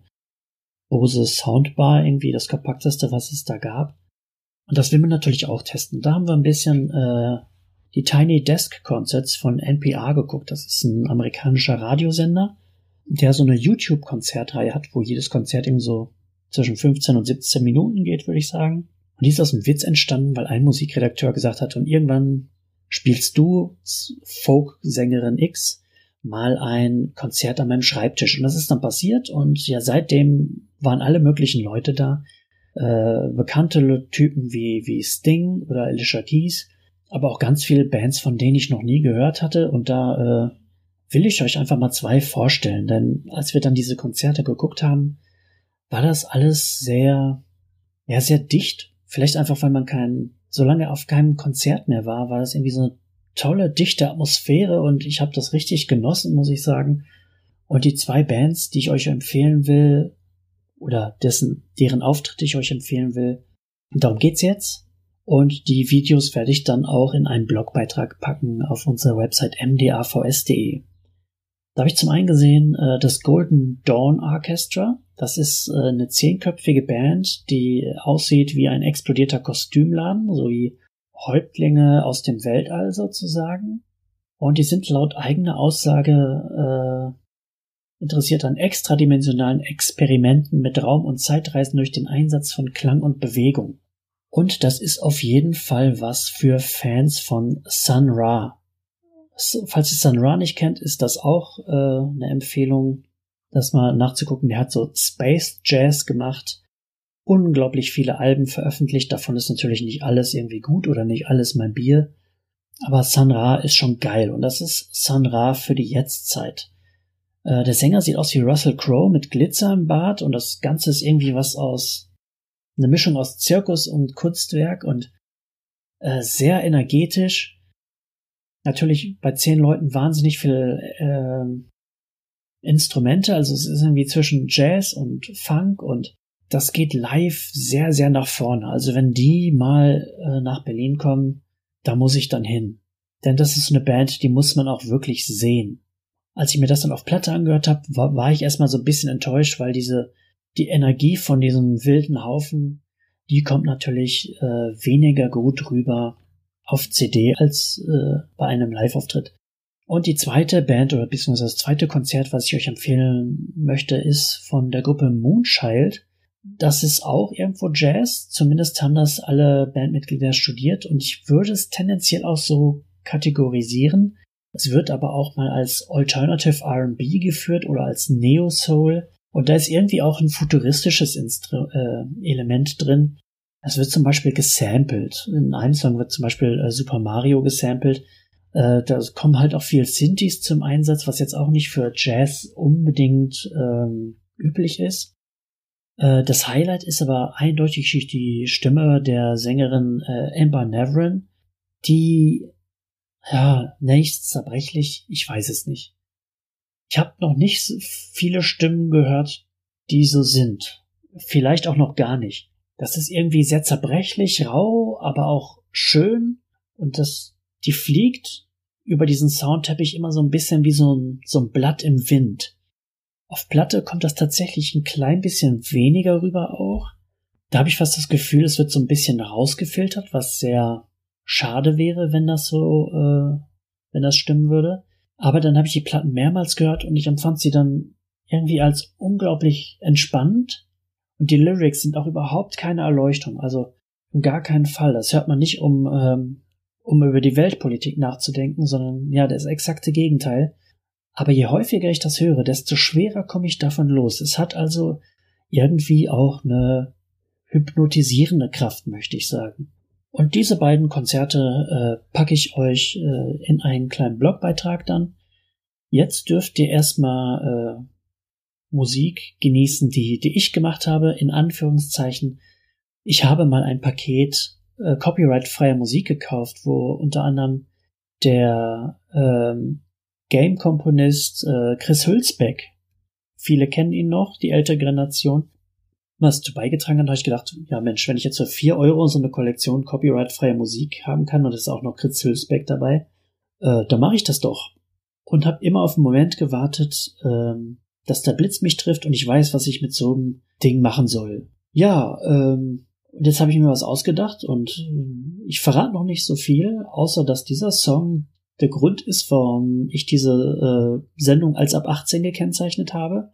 Bose Soundbar, irgendwie das kompakteste, was es da gab. Und das will man natürlich auch testen. Da haben wir ein bisschen äh, die Tiny Desk Concerts von NPR geguckt. Das ist ein amerikanischer Radiosender, der so eine YouTube-Konzertreihe hat, wo jedes Konzert eben so zwischen 15 und 17 Minuten geht, würde ich sagen. Und die ist aus dem Witz entstanden, weil ein Musikredakteur gesagt hat, und irgendwann spielst du Folk-Sängerin X mal ein Konzert an meinem Schreibtisch. Und das ist dann passiert und ja, seitdem waren alle möglichen Leute da. äh, bekannte Typen wie, wie Sting oder Alicia Keys, aber auch ganz viele Bands, von denen ich noch nie gehört hatte. Und da äh, will ich euch einfach mal zwei vorstellen. Denn als wir dann diese Konzerte geguckt haben, war das alles sehr, ja, sehr dicht. Vielleicht einfach, weil man kein, so lange auf keinem Konzert mehr war, war das irgendwie so eine tolle, dichte Atmosphäre und ich habe das richtig genossen, muss ich sagen. Und die zwei Bands, die ich euch empfehlen will, oder dessen, deren Auftritt ich euch empfehlen will, darum geht's jetzt. Und die Videos werde ich dann auch in einen Blogbeitrag packen auf unserer Website mdavs.de. Da habe ich zum einen gesehen äh, das Golden Dawn Orchestra. Das ist äh, eine zehnköpfige Band, die aussieht wie ein explodierter Kostümladen, so wie Häuptlinge aus dem Weltall sozusagen. Und die sind laut eigener Aussage äh, interessiert an extradimensionalen Experimenten mit Raum- und Zeitreisen durch den Einsatz von Klang und Bewegung. Und das ist auf jeden Fall was für Fans von Sun Ra. Falls ihr Sun Ra nicht kennt, ist das auch äh, eine Empfehlung, das mal nachzugucken. Der hat so Space Jazz gemacht, unglaublich viele Alben veröffentlicht. Davon ist natürlich nicht alles irgendwie gut oder nicht alles mein Bier. Aber Sun Ra ist schon geil und das ist Sun Ra für die Jetztzeit. Äh, der Sänger sieht aus wie Russell Crowe mit Glitzer im Bart und das Ganze ist irgendwie was aus, eine Mischung aus Zirkus und Kunstwerk und äh, sehr energetisch. Natürlich bei zehn Leuten wahnsinnig viel äh, Instrumente, also es ist irgendwie zwischen Jazz und Funk und das geht live sehr, sehr nach vorne. Also wenn die mal äh, nach Berlin kommen, da muss ich dann hin. Denn das ist eine Band, die muss man auch wirklich sehen als ich mir das dann auf Platte angehört habe, war, war ich erstmal so ein bisschen enttäuscht, weil diese, die Energie von diesem wilden Haufen, die kommt natürlich äh, weniger gut rüber auf CD als äh, bei einem Live-Auftritt. Und die zweite Band oder beziehungsweise das zweite Konzert, was ich euch empfehlen möchte, ist von der Gruppe Moonchild. Das ist auch irgendwo Jazz. Zumindest haben das alle Bandmitglieder studiert und ich würde es tendenziell auch so kategorisieren. Es wird aber auch mal als Alternative RB geführt oder als Neo Soul. Und da ist irgendwie auch ein futuristisches Instru äh, Element drin. Es wird zum Beispiel gesampelt. In einem Song wird zum Beispiel äh, Super Mario gesampelt. Äh, da kommen halt auch viel Synthes zum Einsatz, was jetzt auch nicht für Jazz unbedingt ähm, üblich ist. Äh, das Highlight ist aber eindeutig die Stimme der Sängerin äh, Amber Nevern, die ja, nichts zerbrechlich, ich weiß es nicht. Ich habe noch nicht so viele Stimmen gehört, die so sind. Vielleicht auch noch gar nicht. Das ist irgendwie sehr zerbrechlich, rau, aber auch schön. Und das, die fliegt über diesen Soundteppich immer so ein bisschen wie so ein, so ein Blatt im Wind. Auf Platte kommt das tatsächlich ein klein bisschen weniger rüber auch. Da habe ich fast das Gefühl, es wird so ein bisschen rausgefiltert, was sehr schade wäre, wenn das so, äh, wenn das stimmen würde. Aber dann habe ich die Platten mehrmals gehört und ich empfand sie dann irgendwie als unglaublich entspannt. Und die Lyrics sind auch überhaupt keine Erleuchtung, also in gar keinen Fall. Das hört man nicht, um, ähm, um über die Weltpolitik nachzudenken, sondern ja, das exakte Gegenteil. Aber je häufiger ich das höre, desto schwerer komme ich davon los. Es hat also irgendwie auch eine hypnotisierende Kraft, möchte ich sagen. Und diese beiden Konzerte äh, packe ich euch äh, in einen kleinen Blogbeitrag dann. Jetzt dürft ihr erstmal äh, Musik genießen, die, die ich gemacht habe, in Anführungszeichen. Ich habe mal ein Paket äh, copyright-freier Musik gekauft, wo unter anderem der ähm, Game-Komponist äh, Chris Hülsbeck, viele kennen ihn noch, die ältere Generation, was dazu beigetragen hat, habe ich gedacht, ja Mensch, wenn ich jetzt für vier Euro so eine Kollektion copyright-freie Musik haben kann und es ist auch noch Chris Hülsbeck dabei, äh, dann mache ich das doch. Und habe immer auf den Moment gewartet, ähm, dass der Blitz mich trifft und ich weiß, was ich mit so einem Ding machen soll. Ja, ähm, und jetzt habe ich mir was ausgedacht und äh, ich verrate noch nicht so viel, außer dass dieser Song der Grund ist, warum ich diese äh, Sendung als ab 18 gekennzeichnet habe.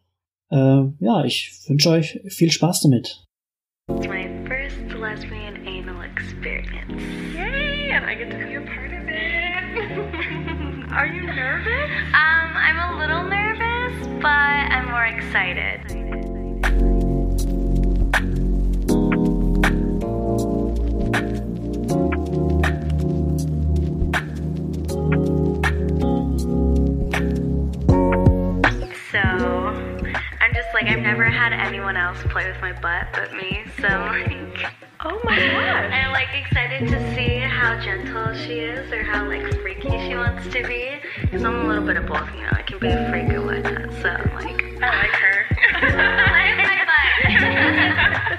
Äh, ja, ich wünsche euch viel Spaß damit. It's my first lesbian anal experience. Yay! And I get to be a part of it. Are you nervous? Um, I'm a little nervous, but I'm more excited. Else play with my butt but me. So I'm like, Oh my god! I'm like excited to see how gentle she is or how like freaky she wants to be. Because I'm a little bit of both, you know. I can be a freak or whatnot. So I'm like, I like her. I like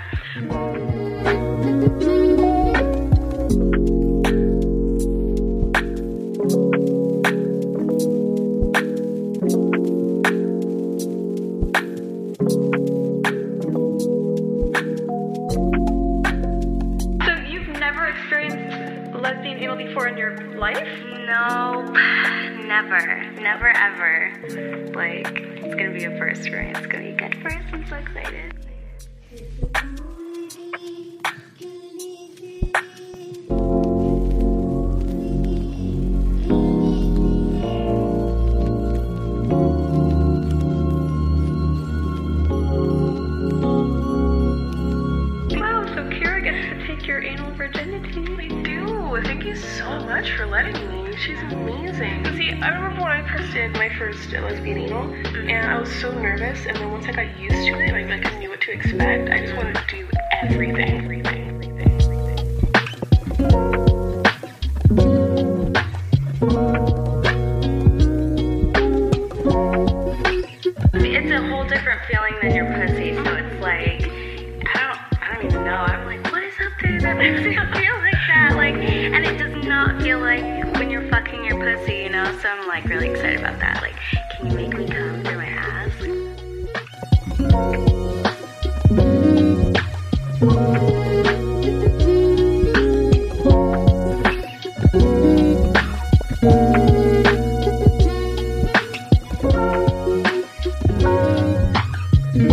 Hier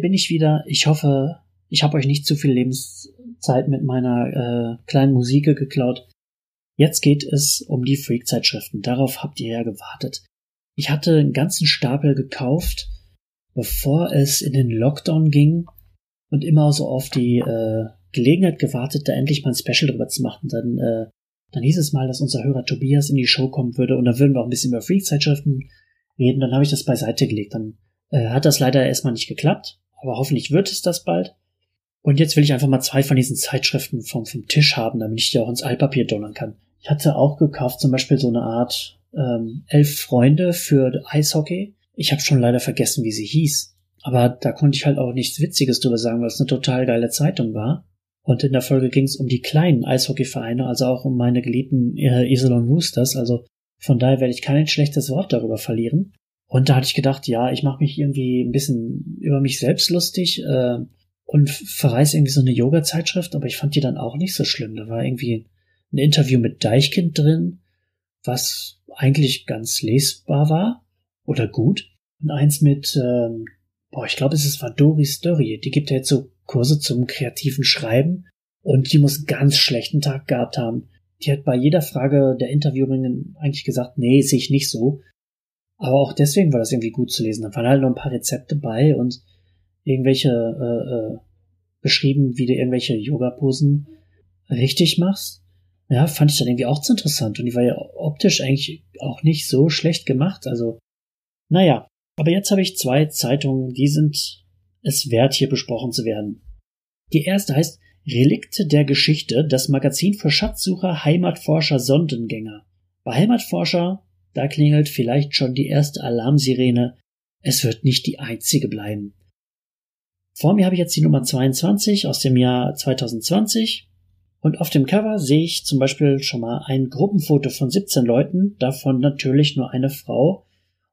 bin ich wieder. Ich hoffe, ich habe euch nicht zu viel Lebenszeit mit meiner äh, kleinen Musik geklaut. Jetzt geht es um die Freak-Zeitschriften. Darauf habt ihr ja gewartet. Ich hatte einen ganzen Stapel gekauft, bevor es in den Lockdown ging und immer so auf die äh, Gelegenheit gewartet, da endlich mal ein Special drüber zu machen. Dann, äh, dann hieß es mal, dass unser Hörer Tobias in die Show kommen würde und dann würden wir auch ein bisschen über Freak-Zeitschriften reden. Dann habe ich das beiseite gelegt. Dann äh, hat das leider erstmal nicht geklappt, aber hoffentlich wird es das bald. Und jetzt will ich einfach mal zwei von diesen Zeitschriften vom, vom Tisch haben, damit ich die auch ins Altpapier donnern kann. Ich hatte auch gekauft zum Beispiel so eine Art ähm, Elf Freunde für Eishockey. Ich habe schon leider vergessen, wie sie hieß. Aber da konnte ich halt auch nichts Witziges drüber sagen, weil es eine total geile Zeitung war. Und in der Folge ging es um die kleinen Eishockeyvereine, also auch um meine geliebten äh, Iserlohn Roosters. Also von daher werde ich kein schlechtes Wort darüber verlieren. Und da hatte ich gedacht, ja, ich mache mich irgendwie ein bisschen über mich selbst lustig äh, und verreiß irgendwie so eine Yoga-Zeitschrift, aber ich fand die dann auch nicht so schlimm. Da war irgendwie ein Interview mit Deichkind drin, was eigentlich ganz lesbar war oder gut. Und eins mit, ähm, boah, ich glaube, es war Doris Dörrie. Die gibt ja jetzt so Kurse zum kreativen Schreiben und die muss einen ganz schlechten Tag gehabt haben. Die hat bei jeder Frage der Interviewerin eigentlich gesagt, nee, sehe ich nicht so. Aber auch deswegen war das irgendwie gut zu lesen. Da waren halt noch ein paar Rezepte bei und irgendwelche äh, äh, beschrieben, wie du irgendwelche Yoga-Posen richtig machst. Ja, fand ich dann irgendwie auch zu interessant. Und die war ja optisch eigentlich auch nicht so schlecht gemacht. Also, naja. Aber jetzt habe ich zwei Zeitungen, die sind es wert, hier besprochen zu werden. Die erste heißt Relikte der Geschichte, das Magazin für Schatzsucher, Heimatforscher, Sondengänger. Bei Heimatforscher, da klingelt vielleicht schon die erste Alarmsirene. Es wird nicht die einzige bleiben. Vor mir habe ich jetzt die Nummer 22 aus dem Jahr 2020. Und auf dem Cover sehe ich zum Beispiel schon mal ein Gruppenfoto von 17 Leuten, davon natürlich nur eine Frau.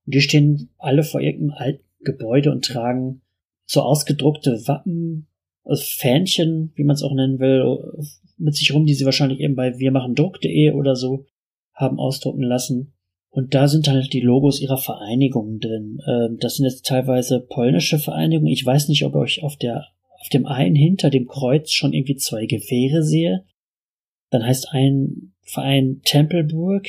Und die stehen alle vor irgendeinem alten Gebäude und tragen so ausgedruckte Wappen, also Fähnchen, wie man es auch nennen will, mit sich rum, die sie wahrscheinlich eben bei wir machen Druck.de oder so haben ausdrucken lassen. Und da sind halt die Logos ihrer Vereinigungen drin. Ähm, Das sind jetzt teilweise polnische Vereinigungen. Ich weiß nicht, ob euch auf der auf dem einen hinter dem Kreuz schon irgendwie zwei Gewehre sehe. Dann heißt ein Verein Tempelburg.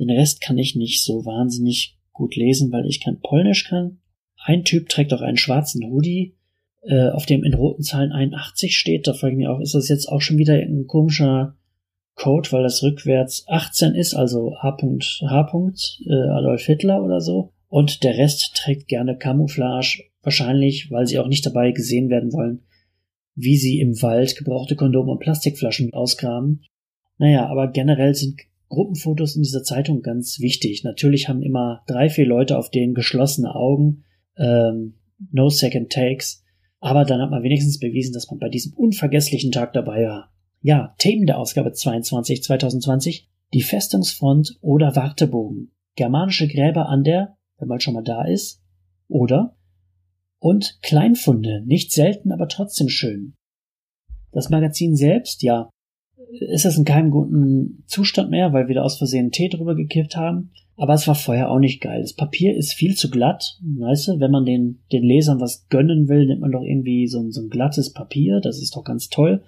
Den Rest kann ich nicht so wahnsinnig gut lesen, weil ich kein Polnisch kann. Ein Typ trägt auch einen schwarzen Hoodie, äh, auf dem in roten Zahlen 81 steht. Da frage ich mich auch, ist das jetzt auch schon wieder ein komischer Code, weil das rückwärts 18 ist, also H. H. Adolf Hitler oder so. Und der Rest trägt gerne Camouflage, wahrscheinlich, weil sie auch nicht dabei gesehen werden wollen, wie sie im Wald gebrauchte Kondome und Plastikflaschen ausgraben. Naja, aber generell sind Gruppenfotos in dieser Zeitung ganz wichtig. Natürlich haben immer drei, vier Leute auf denen geschlossene Augen, ähm, no second takes, aber dann hat man wenigstens bewiesen, dass man bei diesem unvergesslichen Tag dabei war. Ja, Themen der Ausgabe 22 2020, die Festungsfront oder Wartebogen, germanische Gräber an der, wenn man schon mal da ist, oder und Kleinfunde, nicht selten, aber trotzdem schön. Das Magazin selbst, ja, ist es in keinem guten Zustand mehr, weil wir da aus Versehen Tee drüber gekippt haben. Aber es war vorher auch nicht geil. Das Papier ist viel zu glatt. Weißt du, wenn man den, den Lesern was gönnen will, nimmt man doch irgendwie so so ein glattes Papier. Das ist doch ganz toll.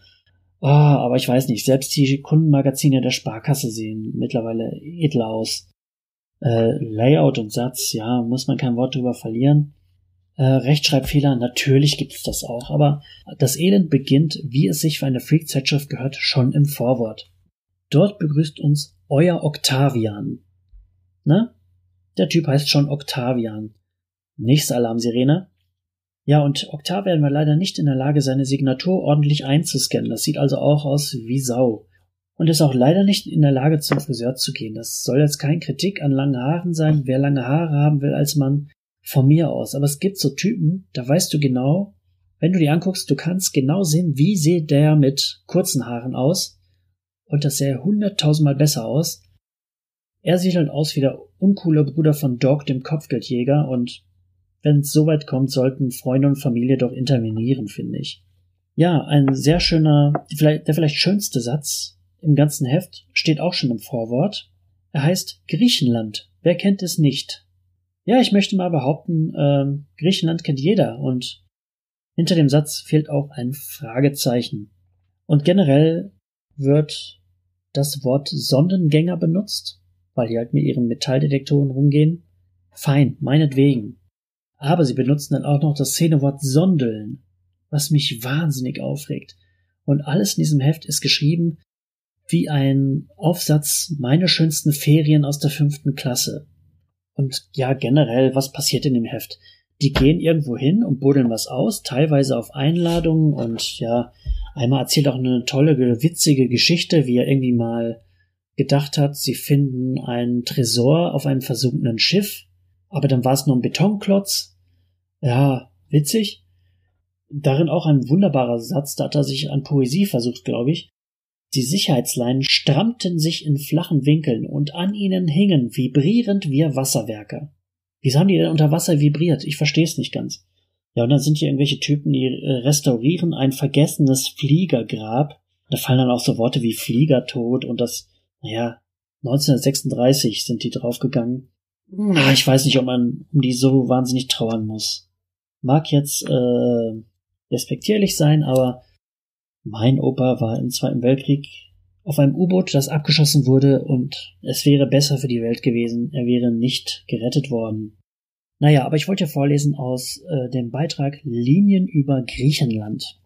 Oh, aber ich weiß nicht, selbst die Kundenmagazine der Sparkasse sehen mittlerweile edel aus. Äh, Layout und Satz, ja, muss man kein Wort drüber verlieren. Äh, Rechtschreibfehler, natürlich gibt es das auch, aber das Elend beginnt, wie es sich für eine Freak-Zeitschrift gehört, schon im Vorwort. Dort begrüßt uns euer Octavian. Ne? Der Typ heißt schon Octavian. Nächste Alarmsirene. Ja, und Octavian war leider nicht in der Lage, seine Signatur ordentlich einzuscannen. Das sieht also auch aus wie Sau. Und ist auch leider nicht in der Lage, zum Friseur zu gehen. Das soll jetzt kein Kritik an langen Haaren sein. Wer lange Haare haben will als Mann, von mir aus. Aber es gibt so Typen, da weißt du genau, wenn du die anguckst, du kannst genau sehen, wie sieht der mit kurzen Haaren aus. Und das sähe hunderttausendmal besser aus. Er sieht halt aus wie der uncoole Bruder von Dog, dem Kopfgeldjäger. Und wenn es soweit kommt, sollten Freunde und Familie doch intervenieren, finde ich. Ja, ein sehr schöner, der vielleicht schönste Satz im ganzen Heft steht auch schon im Vorwort. Er heißt Griechenland. Wer kennt es nicht? Ja, ich möchte mal behaupten, ähm, Griechenland kennt jeder und hinter dem Satz fehlt auch ein Fragezeichen. Und generell wird das Wort Sondengänger benutzt, weil die halt mit ihren Metalldetektoren rumgehen. Fein, meinetwegen. Aber sie benutzen dann auch noch das Szenewort Sondeln, was mich wahnsinnig aufregt. Und alles in diesem Heft ist geschrieben wie ein Aufsatz Meine schönsten Ferien aus der fünften Klasse. Und ja, generell, was passiert in dem Heft? Die gehen irgendwo hin und buddeln was aus, teilweise auf Einladungen und ja, einmal erzählt auch eine tolle, witzige Geschichte, wie er irgendwie mal gedacht hat, sie finden einen Tresor auf einem versunkenen Schiff, aber dann war es nur ein Betonklotz. Ja, witzig. Darin auch ein wunderbarer Satz, da hat er sich an Poesie versucht, glaube ich. Die Sicherheitsleinen strammten sich in flachen Winkeln und an ihnen hingen vibrierend wir Wasserwerke. Wieso haben die denn unter Wasser vibriert? Ich verstehe es nicht ganz. Ja, und dann sind hier irgendwelche Typen, die äh, restaurieren ein vergessenes Fliegergrab. Da fallen dann auch so Worte wie Fliegertod und das, naja, 1936 sind die draufgegangen. Ah, ich weiß nicht, ob man um die so wahnsinnig trauern muss. Mag jetzt äh, respektierlich sein, aber mein Opa war im Zweiten Weltkrieg auf einem U-Boot, das abgeschossen wurde, und es wäre besser für die Welt gewesen, er wäre nicht gerettet worden. Naja, aber ich wollte ja vorlesen aus äh, dem Beitrag Linien über Griechenland.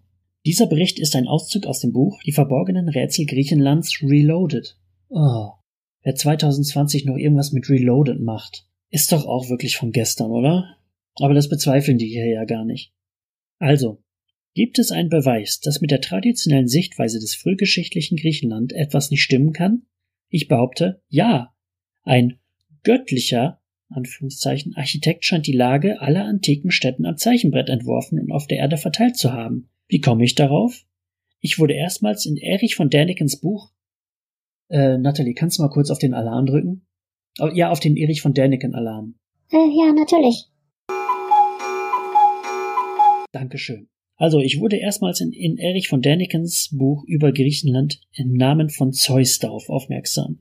Dieser Bericht ist ein Auszug aus dem Buch Die verborgenen Rätsel Griechenlands Reloaded. Oh, wer 2020 noch irgendwas mit Reloaded macht, ist doch auch wirklich von gestern, oder? Aber das bezweifeln die hier ja gar nicht. Also, Gibt es einen Beweis, dass mit der traditionellen Sichtweise des frühgeschichtlichen Griechenland etwas nicht stimmen kann? Ich behaupte, ja. Ein göttlicher Anführungszeichen, Architekt scheint die Lage aller antiken Städten am Zeichenbrett entworfen und auf der Erde verteilt zu haben. Wie komme ich darauf? Ich wurde erstmals in Erich von Dänikens Buch äh, Natalie, kannst du mal kurz auf den Alarm drücken? Oh, ja, auf den Erich von Däniken Alarm. Äh, ja, natürlich. Dankeschön. Also, ich wurde erstmals in, in Erich von Dänikens Buch über Griechenland im Namen von Zeus darauf aufmerksam.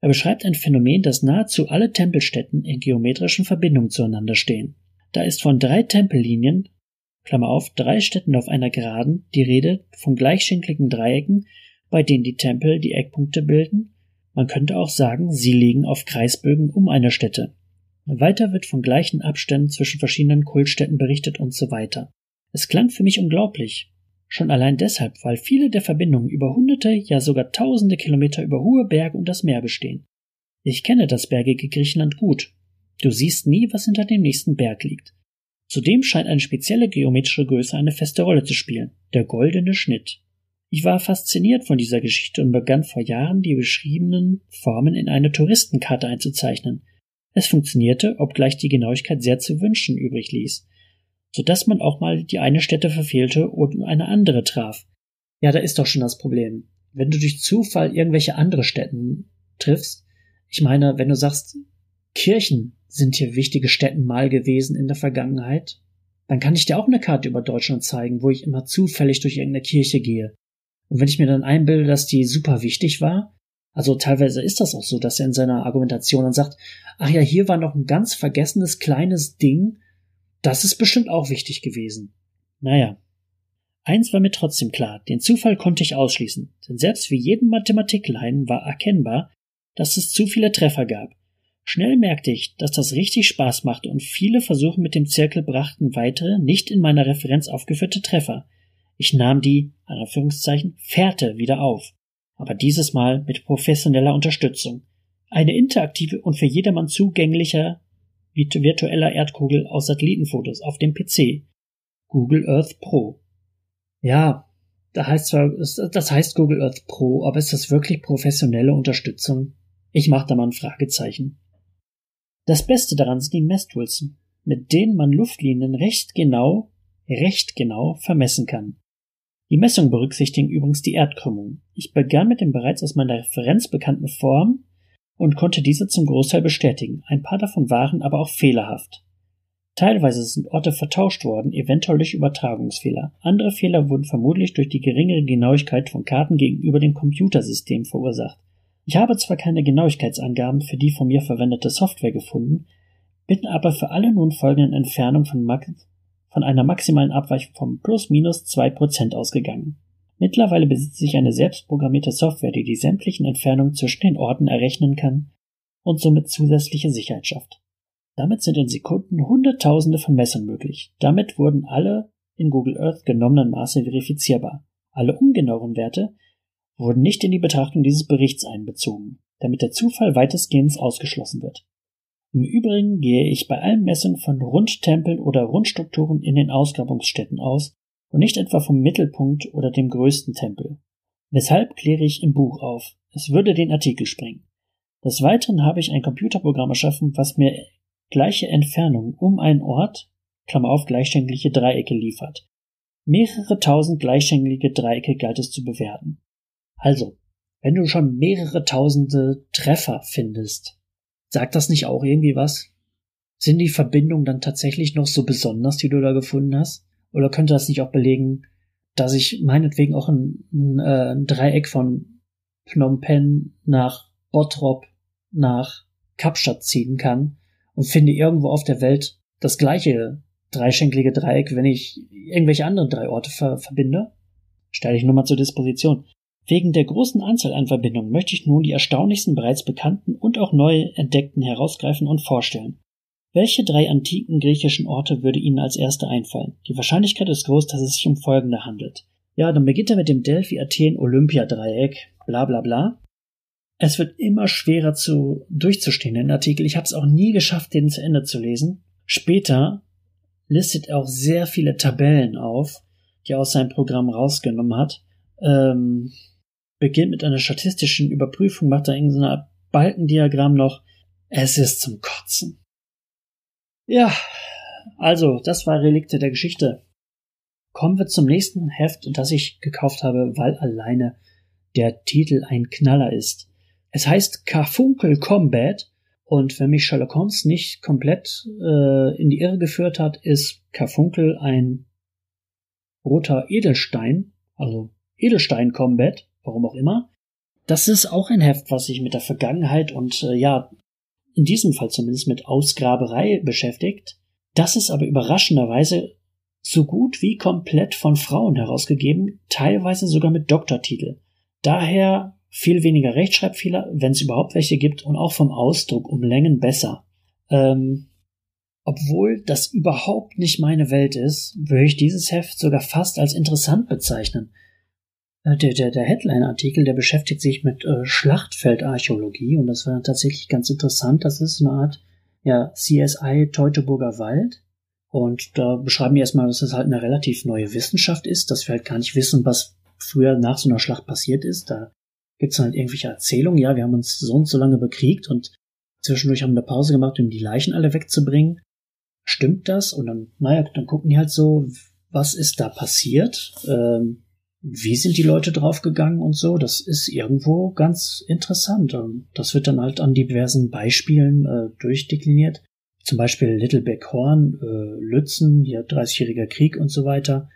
Er beschreibt ein Phänomen, dass nahezu alle Tempelstätten in geometrischen Verbindungen zueinander stehen. Da ist von drei Tempellinien Klammer auf, drei Städten auf einer Geraden, die Rede von gleichschenkligen Dreiecken, bei denen die Tempel die Eckpunkte bilden. Man könnte auch sagen, sie liegen auf Kreisbögen um eine Stätte. Weiter wird von gleichen Abständen zwischen verschiedenen Kultstätten berichtet und so weiter. Es klang für mich unglaublich. Schon allein deshalb, weil viele der Verbindungen über hunderte, ja sogar tausende Kilometer über hohe Berge und das Meer bestehen. Ich kenne das bergige Griechenland gut. Du siehst nie, was hinter dem nächsten Berg liegt. Zudem scheint eine spezielle geometrische Größe eine feste Rolle zu spielen, der goldene Schnitt. Ich war fasziniert von dieser Geschichte und begann vor Jahren die beschriebenen Formen in eine Touristenkarte einzuzeichnen. Es funktionierte, obgleich die Genauigkeit sehr zu wünschen übrig ließ, so dass man auch mal die eine Stätte verfehlte und eine andere traf. Ja, da ist doch schon das Problem. Wenn du durch Zufall irgendwelche andere Städten triffst, ich meine, wenn du sagst, Kirchen sind hier wichtige Städten mal gewesen in der Vergangenheit, dann kann ich dir auch eine Karte über Deutschland zeigen, wo ich immer zufällig durch irgendeine Kirche gehe. Und wenn ich mir dann einbilde, dass die super wichtig war, also teilweise ist das auch so, dass er in seiner Argumentation dann sagt, ach ja, hier war noch ein ganz vergessenes kleines Ding, das ist bestimmt auch wichtig gewesen. Naja. Eins war mir trotzdem klar, den Zufall konnte ich ausschließen, denn selbst für jeden Mathematiklein war erkennbar, dass es zu viele Treffer gab. Schnell merkte ich, dass das richtig Spaß machte und viele Versuche mit dem Zirkel brachten weitere, nicht in meiner Referenz aufgeführte Treffer. Ich nahm die, Anführungszeichen, Fährte wieder auf, aber dieses Mal mit professioneller Unterstützung. Eine interaktive und für jedermann zugänglicher virtueller Erdkugel aus Satellitenfotos auf dem PC. Google Earth Pro. Ja, da heißt zwar, das heißt Google Earth Pro, aber ist das wirklich professionelle Unterstützung? Ich mache da mal ein Fragezeichen. Das Beste daran sind die Messtools, mit denen man Luftlinien recht genau, recht genau vermessen kann. Die Messungen berücksichtigen übrigens die Erdkrümmung. Ich begann mit den bereits aus meiner Referenz bekannten Formen und konnte diese zum Großteil bestätigen. Ein paar davon waren aber auch fehlerhaft. Teilweise sind Orte vertauscht worden, eventuell durch Übertragungsfehler. Andere Fehler wurden vermutlich durch die geringere Genauigkeit von Karten gegenüber dem Computersystem verursacht. Ich habe zwar keine Genauigkeitsangaben für die von mir verwendete Software gefunden, bin aber für alle nun folgenden Entfernungen von, von einer maximalen Abweichung von plus minus zwei Prozent ausgegangen. Mittlerweile besitze ich eine selbstprogrammierte Software, die die sämtlichen Entfernungen zwischen den Orten errechnen kann und somit zusätzliche Sicherheit schafft. Damit sind in Sekunden Hunderttausende von Messungen möglich. Damit wurden alle in Google Earth genommenen Maße verifizierbar. Alle ungenaueren Werte wurden nicht in die Betrachtung dieses Berichts einbezogen, damit der Zufall weitestgehend ausgeschlossen wird. Im Übrigen gehe ich bei allen Messungen von Rundtempeln oder Rundstrukturen in den Ausgrabungsstätten aus und nicht etwa vom Mittelpunkt oder dem größten Tempel. Weshalb kläre ich im Buch auf. Es würde den Artikel sprengen. Des Weiteren habe ich ein Computerprogramm erschaffen, was mir gleiche Entfernung um einen Ort, Klammer auf, gleichschenklige Dreiecke liefert. Mehrere tausend gleichschenklige Dreiecke galt es zu bewerten. Also, wenn du schon mehrere tausende Treffer findest, sagt das nicht auch irgendwie was? Sind die Verbindungen dann tatsächlich noch so besonders, die du da gefunden hast? Oder könnte das nicht auch belegen, dass ich meinetwegen auch ein, ein, äh, ein Dreieck von Phnom Penh nach Bottrop nach Kapstadt ziehen kann und finde irgendwo auf der Welt das gleiche dreischenklige Dreieck, wenn ich irgendwelche anderen drei Orte ver verbinde? Stelle ich nur mal zur Disposition. Wegen der großen Anzahl an Verbindungen möchte ich nun die erstaunlichsten bereits bekannten und auch neu entdeckten herausgreifen und vorstellen. Welche drei antiken griechischen Orte würde Ihnen als erste einfallen? Die Wahrscheinlichkeit ist groß, dass es sich um folgende handelt. Ja, dann beginnt er mit dem Delphi-Athen-Olympia-Dreieck, bla bla bla. Es wird immer schwerer zu durchzustehen, den Artikel. Ich habe es auch nie geschafft, den zu Ende zu lesen. Später listet er auch sehr viele Tabellen auf, die er aus seinem Programm rausgenommen hat. Ähm, beginnt mit einer statistischen Überprüfung, macht da irgendein Balkendiagramm noch. Es ist zum Kotzen. Ja, also, das war Relikte der Geschichte. Kommen wir zum nächsten Heft, das ich gekauft habe, weil alleine der Titel ein Knaller ist. Es heißt Carfunkel Combat und wenn mich Sherlock Holmes nicht komplett äh, in die Irre geführt hat, ist Carfunkel ein roter Edelstein, also Edelstein Combat, warum auch immer. Das ist auch ein Heft, was sich mit der Vergangenheit und äh, ja, in diesem Fall zumindest mit Ausgraberei beschäftigt. Das ist aber überraschenderweise so gut wie komplett von Frauen herausgegeben, teilweise sogar mit Doktortitel. Daher viel weniger Rechtschreibfehler, wenn es überhaupt welche gibt, und auch vom Ausdruck um Längen besser. Ähm, obwohl das überhaupt nicht meine Welt ist, würde ich dieses Heft sogar fast als interessant bezeichnen. Äh, der, der, der Headline-Artikel, der beschäftigt sich mit äh, Schlachtfeldarchäologie und das war tatsächlich ganz interessant. Das ist eine Art ja, CSI Teutoburger Wald. Und da beschreiben wir erstmal, dass es halt eine relativ neue Wissenschaft ist, dass wir halt gar nicht wissen, was früher nach so einer Schlacht passiert ist. Da gibt's halt irgendwelche Erzählungen, ja, wir haben uns so und so lange bekriegt und zwischendurch haben wir eine Pause gemacht, um die Leichen alle wegzubringen. Stimmt das? Und dann, naja, dann gucken die halt so, was ist da passiert? Ähm, wie sind die Leute draufgegangen und so? Das ist irgendwo ganz interessant. Das wird dann halt an diversen Beispielen äh, durchdekliniert. Zum Beispiel Littleback Horn, äh, Lützen, hier 30-jähriger Krieg und so weiter.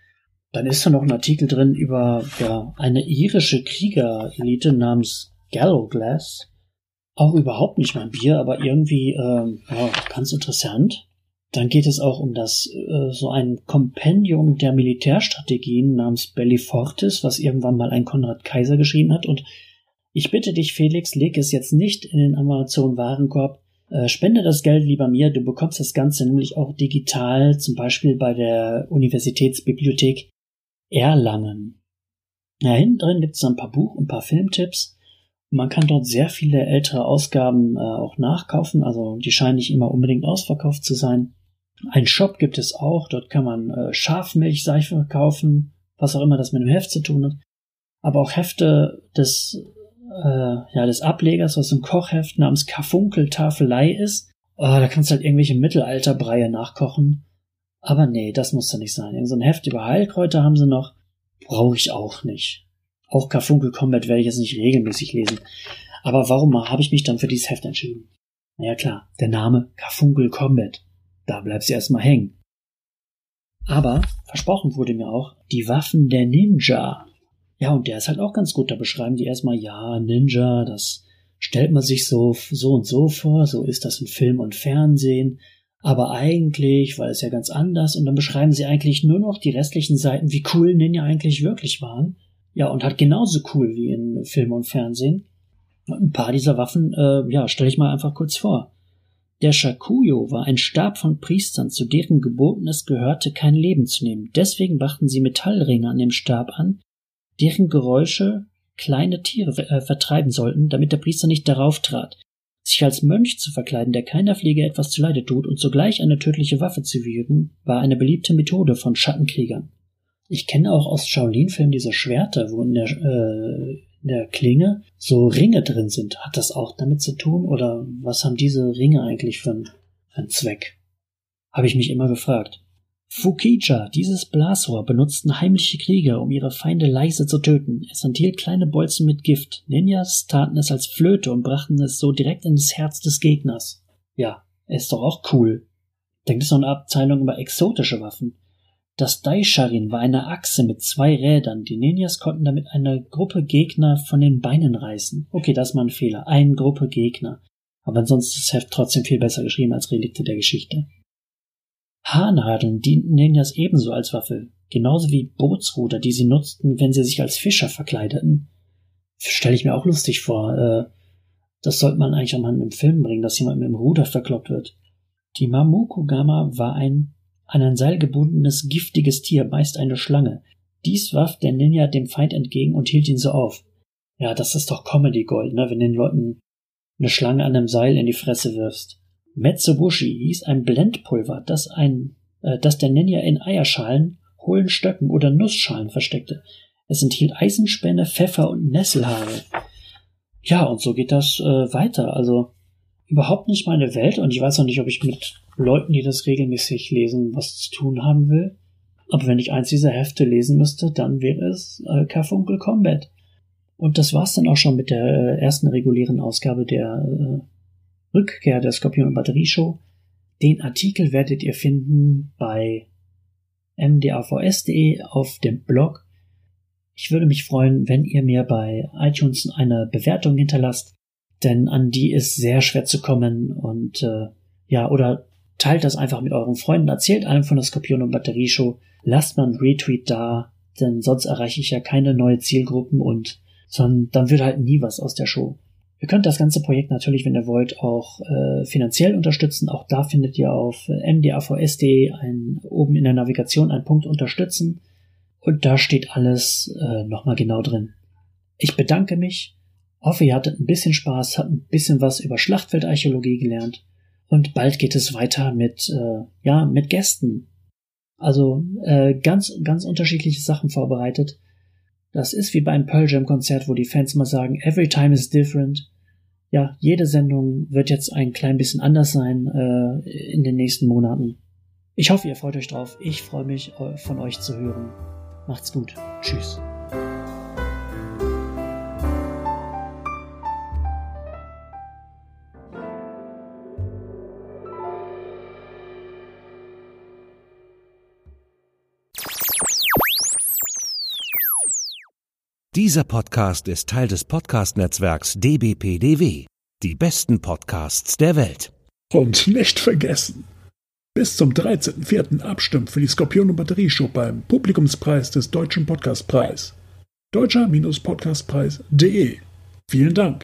Dann ist da noch ein Artikel drin über ja, eine irische Kriegerelite namens Gallowglass. Auch überhaupt nicht mein Bier, aber irgendwie äh, ja, ganz interessant. Dann geht es auch um das äh, so ein Kompendium der Militärstrategien namens Bellifortis, was irgendwann mal ein Konrad Kaiser geschrieben hat. Und ich bitte dich, Felix, leg es jetzt nicht in den Amazon-Warenkorb. Äh, spende das Geld lieber mir. Du bekommst das Ganze nämlich auch digital, zum Beispiel bei der Universitätsbibliothek Erlangen. Ja, hinten drin gibt es ein paar Buch- und ein paar Filmtipps. Man kann dort sehr viele ältere Ausgaben äh, auch nachkaufen, also die scheinen nicht immer unbedingt ausverkauft zu sein. Ein Shop gibt es auch, dort kann man äh, Schafmilchseife kaufen, was auch immer das mit dem Heft zu tun hat. Aber auch Hefte des, äh, ja, des Ablegers, was ein Kochheft namens Karfunkel Tafelei ist. Oh, da kannst du halt irgendwelche Mittelalterbreie nachkochen. Aber nee, das muss da nicht sein. Irgend so ein Heft über Heilkräuter haben sie noch. Brauche ich auch nicht. Auch Karfunkel Combat werde ich jetzt nicht regelmäßig lesen. Aber warum habe ich mich dann für dieses Heft entschieden? Naja klar, der Name Karfunkel Combat. Da bleibst du erstmal hängen. Aber versprochen wurde mir auch die Waffen der Ninja. Ja, und der ist halt auch ganz gut. Da beschreiben die erstmal, ja, Ninja, das stellt man sich so, so und so vor, so ist das in Film und Fernsehen. Aber eigentlich war es ja ganz anders und dann beschreiben sie eigentlich nur noch die restlichen Seiten, wie cool Ninja eigentlich wirklich waren. Ja, und hat genauso cool wie in Film und Fernsehen. Und ein paar dieser Waffen, äh, ja, stelle ich mal einfach kurz vor. Der Shakuyo war ein Stab von Priestern, zu deren Geboten es gehörte, kein Leben zu nehmen. Deswegen brachten sie Metallringe an dem Stab an, deren Geräusche kleine Tiere äh, vertreiben sollten, damit der Priester nicht darauf trat. Sich als Mönch zu verkleiden, der keiner Pflege etwas zuleide tut und zugleich eine tödliche Waffe zu wiegen, war eine beliebte Methode von Schattenkriegern. Ich kenne auch aus Shaolin-Filmen diese Schwerter, wo in der, äh, in der Klinge so Ringe drin sind. Hat das auch damit zu tun oder was haben diese Ringe eigentlich für einen, für einen Zweck? Habe ich mich immer gefragt. Fukija, dieses Blasrohr, benutzten heimliche Krieger, um ihre Feinde leise zu töten. Es enthielt kleine Bolzen mit Gift. Ninjas taten es als Flöte und brachten es so direkt in das Herz des Gegners. Ja, ist doch auch cool. Denkt es noch eine Abteilung über exotische Waffen. Das Daisharin war eine Achse mit zwei Rädern. Die Ninjas konnten damit eine Gruppe Gegner von den Beinen reißen. Okay, das ist mal ein Fehler. Eine Gruppe Gegner. Aber ansonsten ist das Heft trotzdem viel besser geschrieben als Relikte der Geschichte. Haarnadeln dienten Ninjas ebenso als Waffe, genauso wie Bootsruder, die sie nutzten, wenn sie sich als Fischer verkleideten. Stelle ich mir auch lustig vor. Äh, das sollte man eigentlich auch mal im Film bringen, dass jemand mit dem Ruder verkloppt wird. Die Mamukugama war ein an ein Seil gebundenes, giftiges Tier, meist eine Schlange. Dies warf der Ninja dem Feind entgegen und hielt ihn so auf. Ja, das ist doch Comedy Gold, ne, wenn den Leuten eine Schlange an einem Seil in die Fresse wirfst. Metsubushi hieß ein Blendpulver, das ein, äh, das der Ninja in Eierschalen, hohlen Stöcken oder Nussschalen versteckte. Es enthielt Eisenspäne, Pfeffer und Nesselhaare. Ja, und so geht das äh, weiter. Also überhaupt nicht meine Welt und ich weiß auch nicht, ob ich mit Leuten, die das regelmäßig lesen, was zu tun haben will. Aber wenn ich eins dieser Hefte lesen müsste, dann wäre es äh, Karfunkel Combat. Und das war's dann auch schon mit der äh, ersten regulären Ausgabe der äh, Rückkehr der Skorpion und Batterieshow. Den Artikel werdet ihr finden bei mdavs.de auf dem Blog. Ich würde mich freuen, wenn ihr mir bei iTunes eine Bewertung hinterlasst, denn an die ist sehr schwer zu kommen und äh, ja, oder teilt das einfach mit euren Freunden, erzählt allen von der Skorpion und Batterieshow, lasst mal einen Retweet da, denn sonst erreiche ich ja keine neue Zielgruppen und sondern dann wird halt nie was aus der Show. Ihr könnt das ganze Projekt natürlich, wenn ihr wollt, auch äh, finanziell unterstützen. Auch da findet ihr auf mdavs.de ein, oben in der Navigation einen Punkt unterstützen. Und da steht alles äh, nochmal genau drin. Ich bedanke mich, hoffe, ihr hattet ein bisschen Spaß, habt ein bisschen was über Schlachtfeldarchäologie gelernt. Und bald geht es weiter mit, äh, ja, mit Gästen. Also äh, ganz, ganz unterschiedliche Sachen vorbereitet. Das ist wie beim Pearl Jam Konzert, wo die Fans mal sagen, every time is different. Ja, jede Sendung wird jetzt ein klein bisschen anders sein äh, in den nächsten Monaten. Ich hoffe, ihr freut euch drauf. Ich freue mich, von euch zu hören. Macht's gut. Tschüss. Dieser Podcast ist Teil des Podcast-Netzwerks dbpdw. Die besten Podcasts der Welt. Und nicht vergessen, bis zum 13.04. abstimmen für die Skorpion- und Batterieshow beim Publikumspreis des Deutschen Podcastpreis. Deutscher-Podcastpreis.de. Vielen Dank.